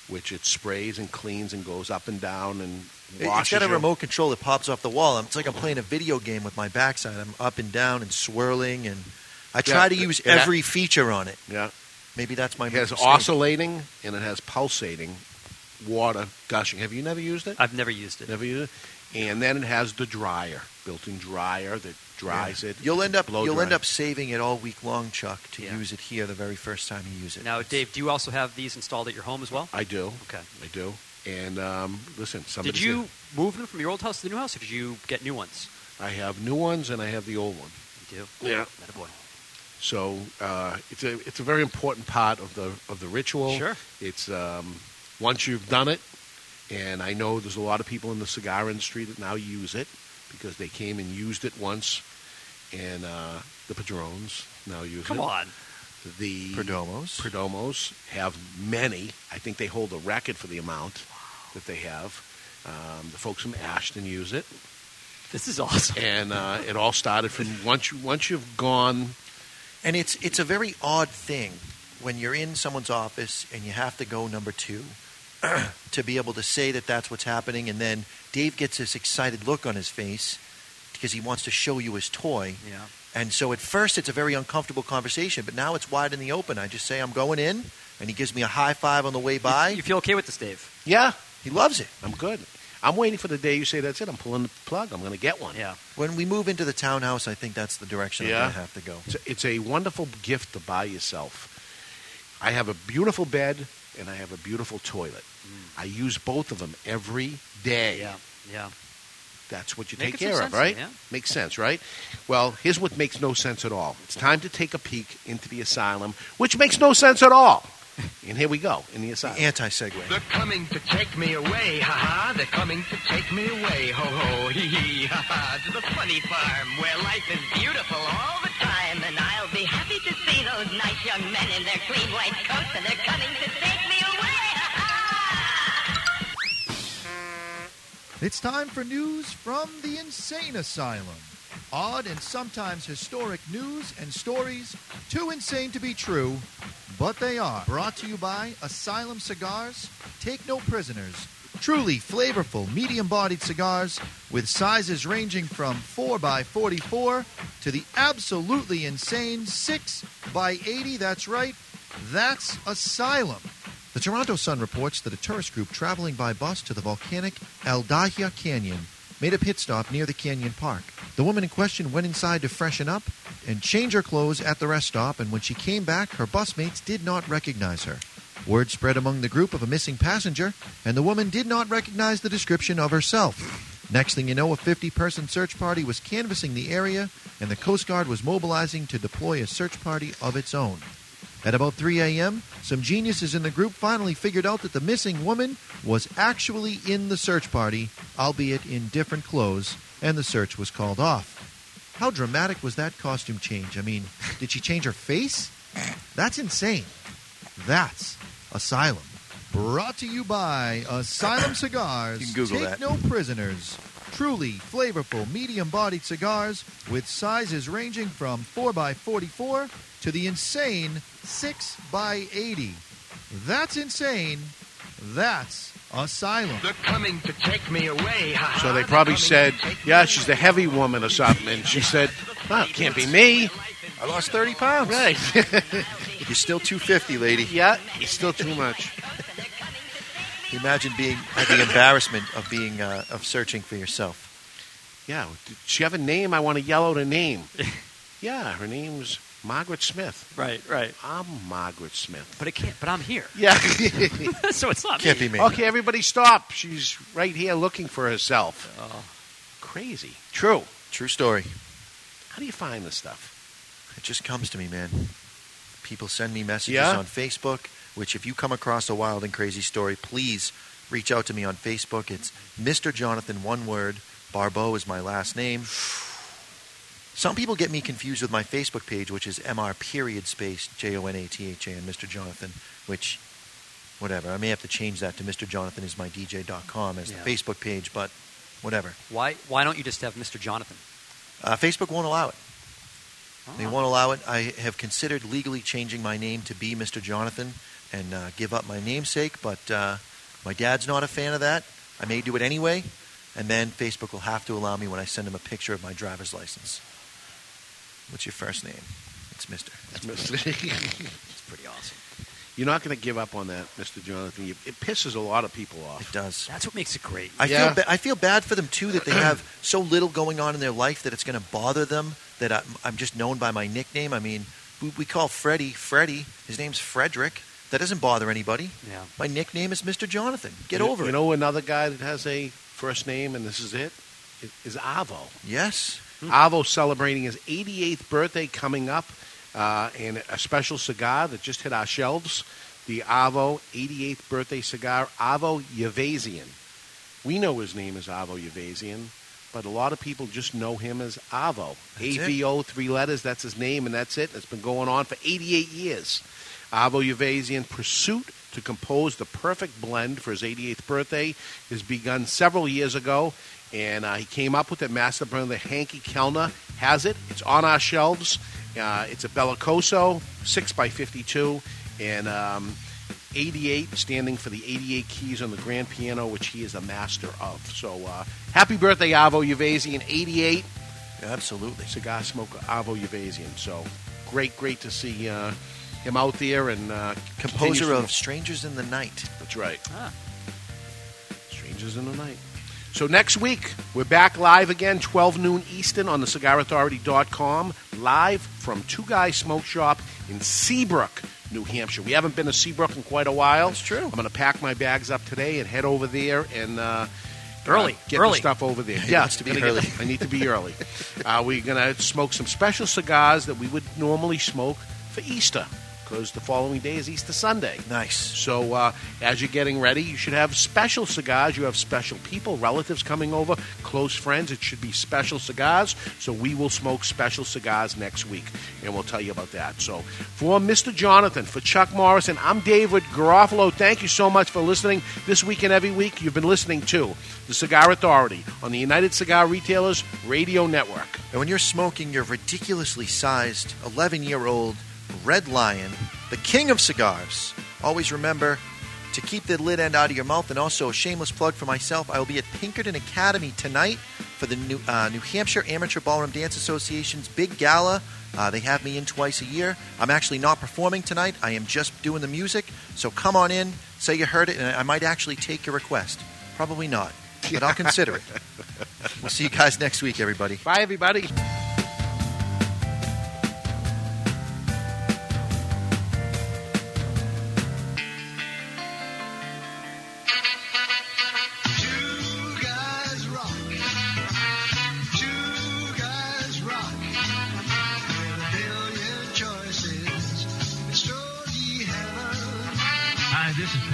which it sprays and cleans and goes up and down and It- washes It's got a your- remote control that pops off the wall. It's like I'm playing a video game with my backside. I'm up and down and swirling, and I try Yeah, to use it every feature on it. Yeah. Maybe that's my It has mistake. oscillating and it has pulsating water gushing. Have you never used it? I've never used it. Never used it. And then it has the dryer, built-in dryer that dries Yeah. it. You'll end up you'll end up saving it all week long, Chuck, to Yeah. use it here the very first time you use it. Now, Dave, do you also have these installed at your home as well? I do. Okay. I do. And um, listen, somebody Did you move them from your old house to the new house, or did you get new ones? I have new ones and I have the old one. You do? Yeah. Attaboy. So uh, it's a it's a very important part of the of the ritual. Sure. It's um, once you've done it, and I know there's a lot of people in the cigar industry that now use it because they came and used it once, and uh, the Padrones now use Come it. on. The Perdomos. Perdomos have many. I think they hold a record for the amount that they have. Um, the folks from Ashton use it. This is awesome. And uh, it all started from once you once you've gone And it's it's a very odd thing when you're in someone's office and you have to go number two to be able to say that that's what's happening, and then Dave gets this excited look on his face because he wants to show you his toy. Yeah. And so at first it's a very uncomfortable conversation, but now it's wide in the open. I just say I'm going in, and he gives me a high five on the way by. You feel okay with this, Dave? Yeah, he loves it. I'm good. I'm waiting for the day you say that's it. I'm pulling the plug. I'm going to get one. Yeah. When we move into the townhouse, I think that's the direction I'm going to have to go. It's a, it's a wonderful gift to buy yourself. I have a beautiful bed and I have a beautiful toilet. I use both of them every day. Mm. Yeah. Yeah. That's what you Making take care of, right? yeah. Makes sense, right? Well, here's what makes no sense at all. It's time to take a peek into the asylum, which makes no sense at all. And here we go in the asylum. Anti segue. They're coming to take me away, ha ha. They're coming to take me away, ho ho, hee hee, ha ha. To the funny farm where life is beautiful all the time. And I'll be happy to see those nice young men in their clean white coats. And they're coming to take me It's time for news from the insane asylum. Odd and sometimes historic news and stories, too insane to be true, but they are. Brought to you by Asylum Cigars. Take no prisoners. Truly flavorful, medium bodied cigars with sizes ranging from 4x44 to the absolutely insane 6x80. That's right, that's Asylum. The Toronto Sun reports that a tourist group traveling by bus to the volcanic Eldgjá Canyon made a pit stop near the canyon park. The woman in question went inside to freshen up and change her clothes at the rest stop, and when she came back, her busmates did not recognize her. Word spread among the group of a missing passenger, and the woman did not recognize the description of herself. Next thing you know, a 50 person search party was canvassing the area, and the Coast Guard was mobilizing to deploy a search party of its own. At about 3 a.m., some geniuses in the group finally figured out that the missing woman was actually in the search party, albeit in different clothes, and the search was called off. How dramatic was that costume change? I mean, did she change her face? That's insane. That's Asylum. Brought to you by Asylum Cigars. You can Google Take that. no prisoners. Truly flavorful, medium bodied cigars with sizes ranging from 4x44 to the insane 6x80. That's insane. That's Asylum. They're coming to take me away, ha ha. So they probably said, yeah, she's the heavy woman or something. And she said, oh, it can't be me. I lost 30 pounds. Right. You're still 250, lady. Yeah, it's still too much. Imagine being at the embarrassment of being uh, of searching for yourself. Yeah, did she have a name? I want to yell out a name. yeah, her name's Margaret Smith. Right, right. I'm Margaret Smith. But it can't. But I'm here. Yeah. so it's not Can't me. be me. Okay, everybody stop. She's right here looking for herself. Oh. Crazy. True. True story. How do you find this stuff? It just comes to me, man. People send me messages Yeah? on Facebook, which if you come across a wild and crazy story, please reach out to me on Facebook. It's Mr. Jonathan, one word. Barbeau is my last name. Some people get me confused with my Facebook page, which is Mr. period space J O N A T H A N, Mr. Jonathan, which, whatever. I may have to change that to Mr. Jonathan is my DJ.com as Yeah. the Facebook page, but whatever. Why why don't you just have Mr. Jonathan? Uh, Facebook won't allow it. They Ah. won't allow it. I have considered legally changing my name to be Mr. Jonathan and uh, give up my namesake, but uh, my dad's not a fan of that. I may do it anyway, and then Facebook will have to allow me when I send him a picture of my driver's license. What's your first name? It's Mister. That's Mr. It's pretty awesome. You're not going to give up on that, Mr. Jonathan. You, it pisses a lot of people off. It does. That's what makes it great. I Yeah. feel ba- I feel bad for them too that they have so little going on in their life that it's going to bother them that I'm, I'm just known by my nickname. I mean, we, we call Freddie Freddie. His name's Frederick. That doesn't bother anybody. Yeah. My nickname is Mr. Jonathan. Get you, over it. you know another guy that has a first name, and this is it, It- is Avo. Yes. Avo celebrating his 88th birthday coming up, uh, and a special cigar that just hit our shelves. The Avo 88th birthday cigar, Avo Uvezian. We know his name is Avo Uvezian, but a lot of people just know him as Avo. AVO, three letters, that's his name, and that's it. It's been going on for 88 years. Avo Uvezian pursuit to compose the perfect blend for his 88th birthday has begun several years ago, and uh, he came up with it. Master blender Henke Kelner has it. It's on our shelves. Uh, it's a Belicoso, 6 by 52 and um, 88 standing for the 88 keys on the grand piano, which he is a master of. So uh, happy birthday, Avo Uvezian, 88. Absolutely. Cigar smoker Avo Uvezian. So great, great to see uh, him out there and uh, Composer of Strangers in the Night. That's right. Ah. Strangers in the Night. So next week, we're back live again, 12 noon Eastern on the cigarauthority.com, live from Two Guys Smoke Shop in Seabrook, New Hampshire. We haven't been to Seabrook in quite a while. That's true. I'm going to pack my bags up today and head over there and uh, Early, uh, get early. the stuff over there. Yeah, to be gonna get- early. I need to be early. Uh, we're going to smoke some special cigars that we would normally smoke for Easter because the following day is Easter Sunday. Nice. So uh, as you're getting ready, you should have special cigars. You have special people, relatives coming over, close friends. It should be special cigars. So we will smoke special cigars next week, and we'll tell you about that. So for Mr. Jonathan, for Chuck Morrison, I'm David Garofalo. Thank you so much for listening this week and every week. You've been listening to the Cigar Authority on the United Cigar Retailers Radio Network. And when you're smoking your ridiculously sized 11 year old Red Lion, the king of cigars, always remember to keep the lid end out of your mouth. And also, a shameless plug for myself I will be at Pinkerton Academy tonight for the New, uh, New Hampshire Amateur Ballroom Dance Association's big gala. Uh, they have me in twice a year. I'm actually not performing tonight, I am just doing the music. So come on in, say you heard it, and I might actually take your request. Probably not, but I'll consider it. We'll see you guys next week, everybody. Bye, everybody.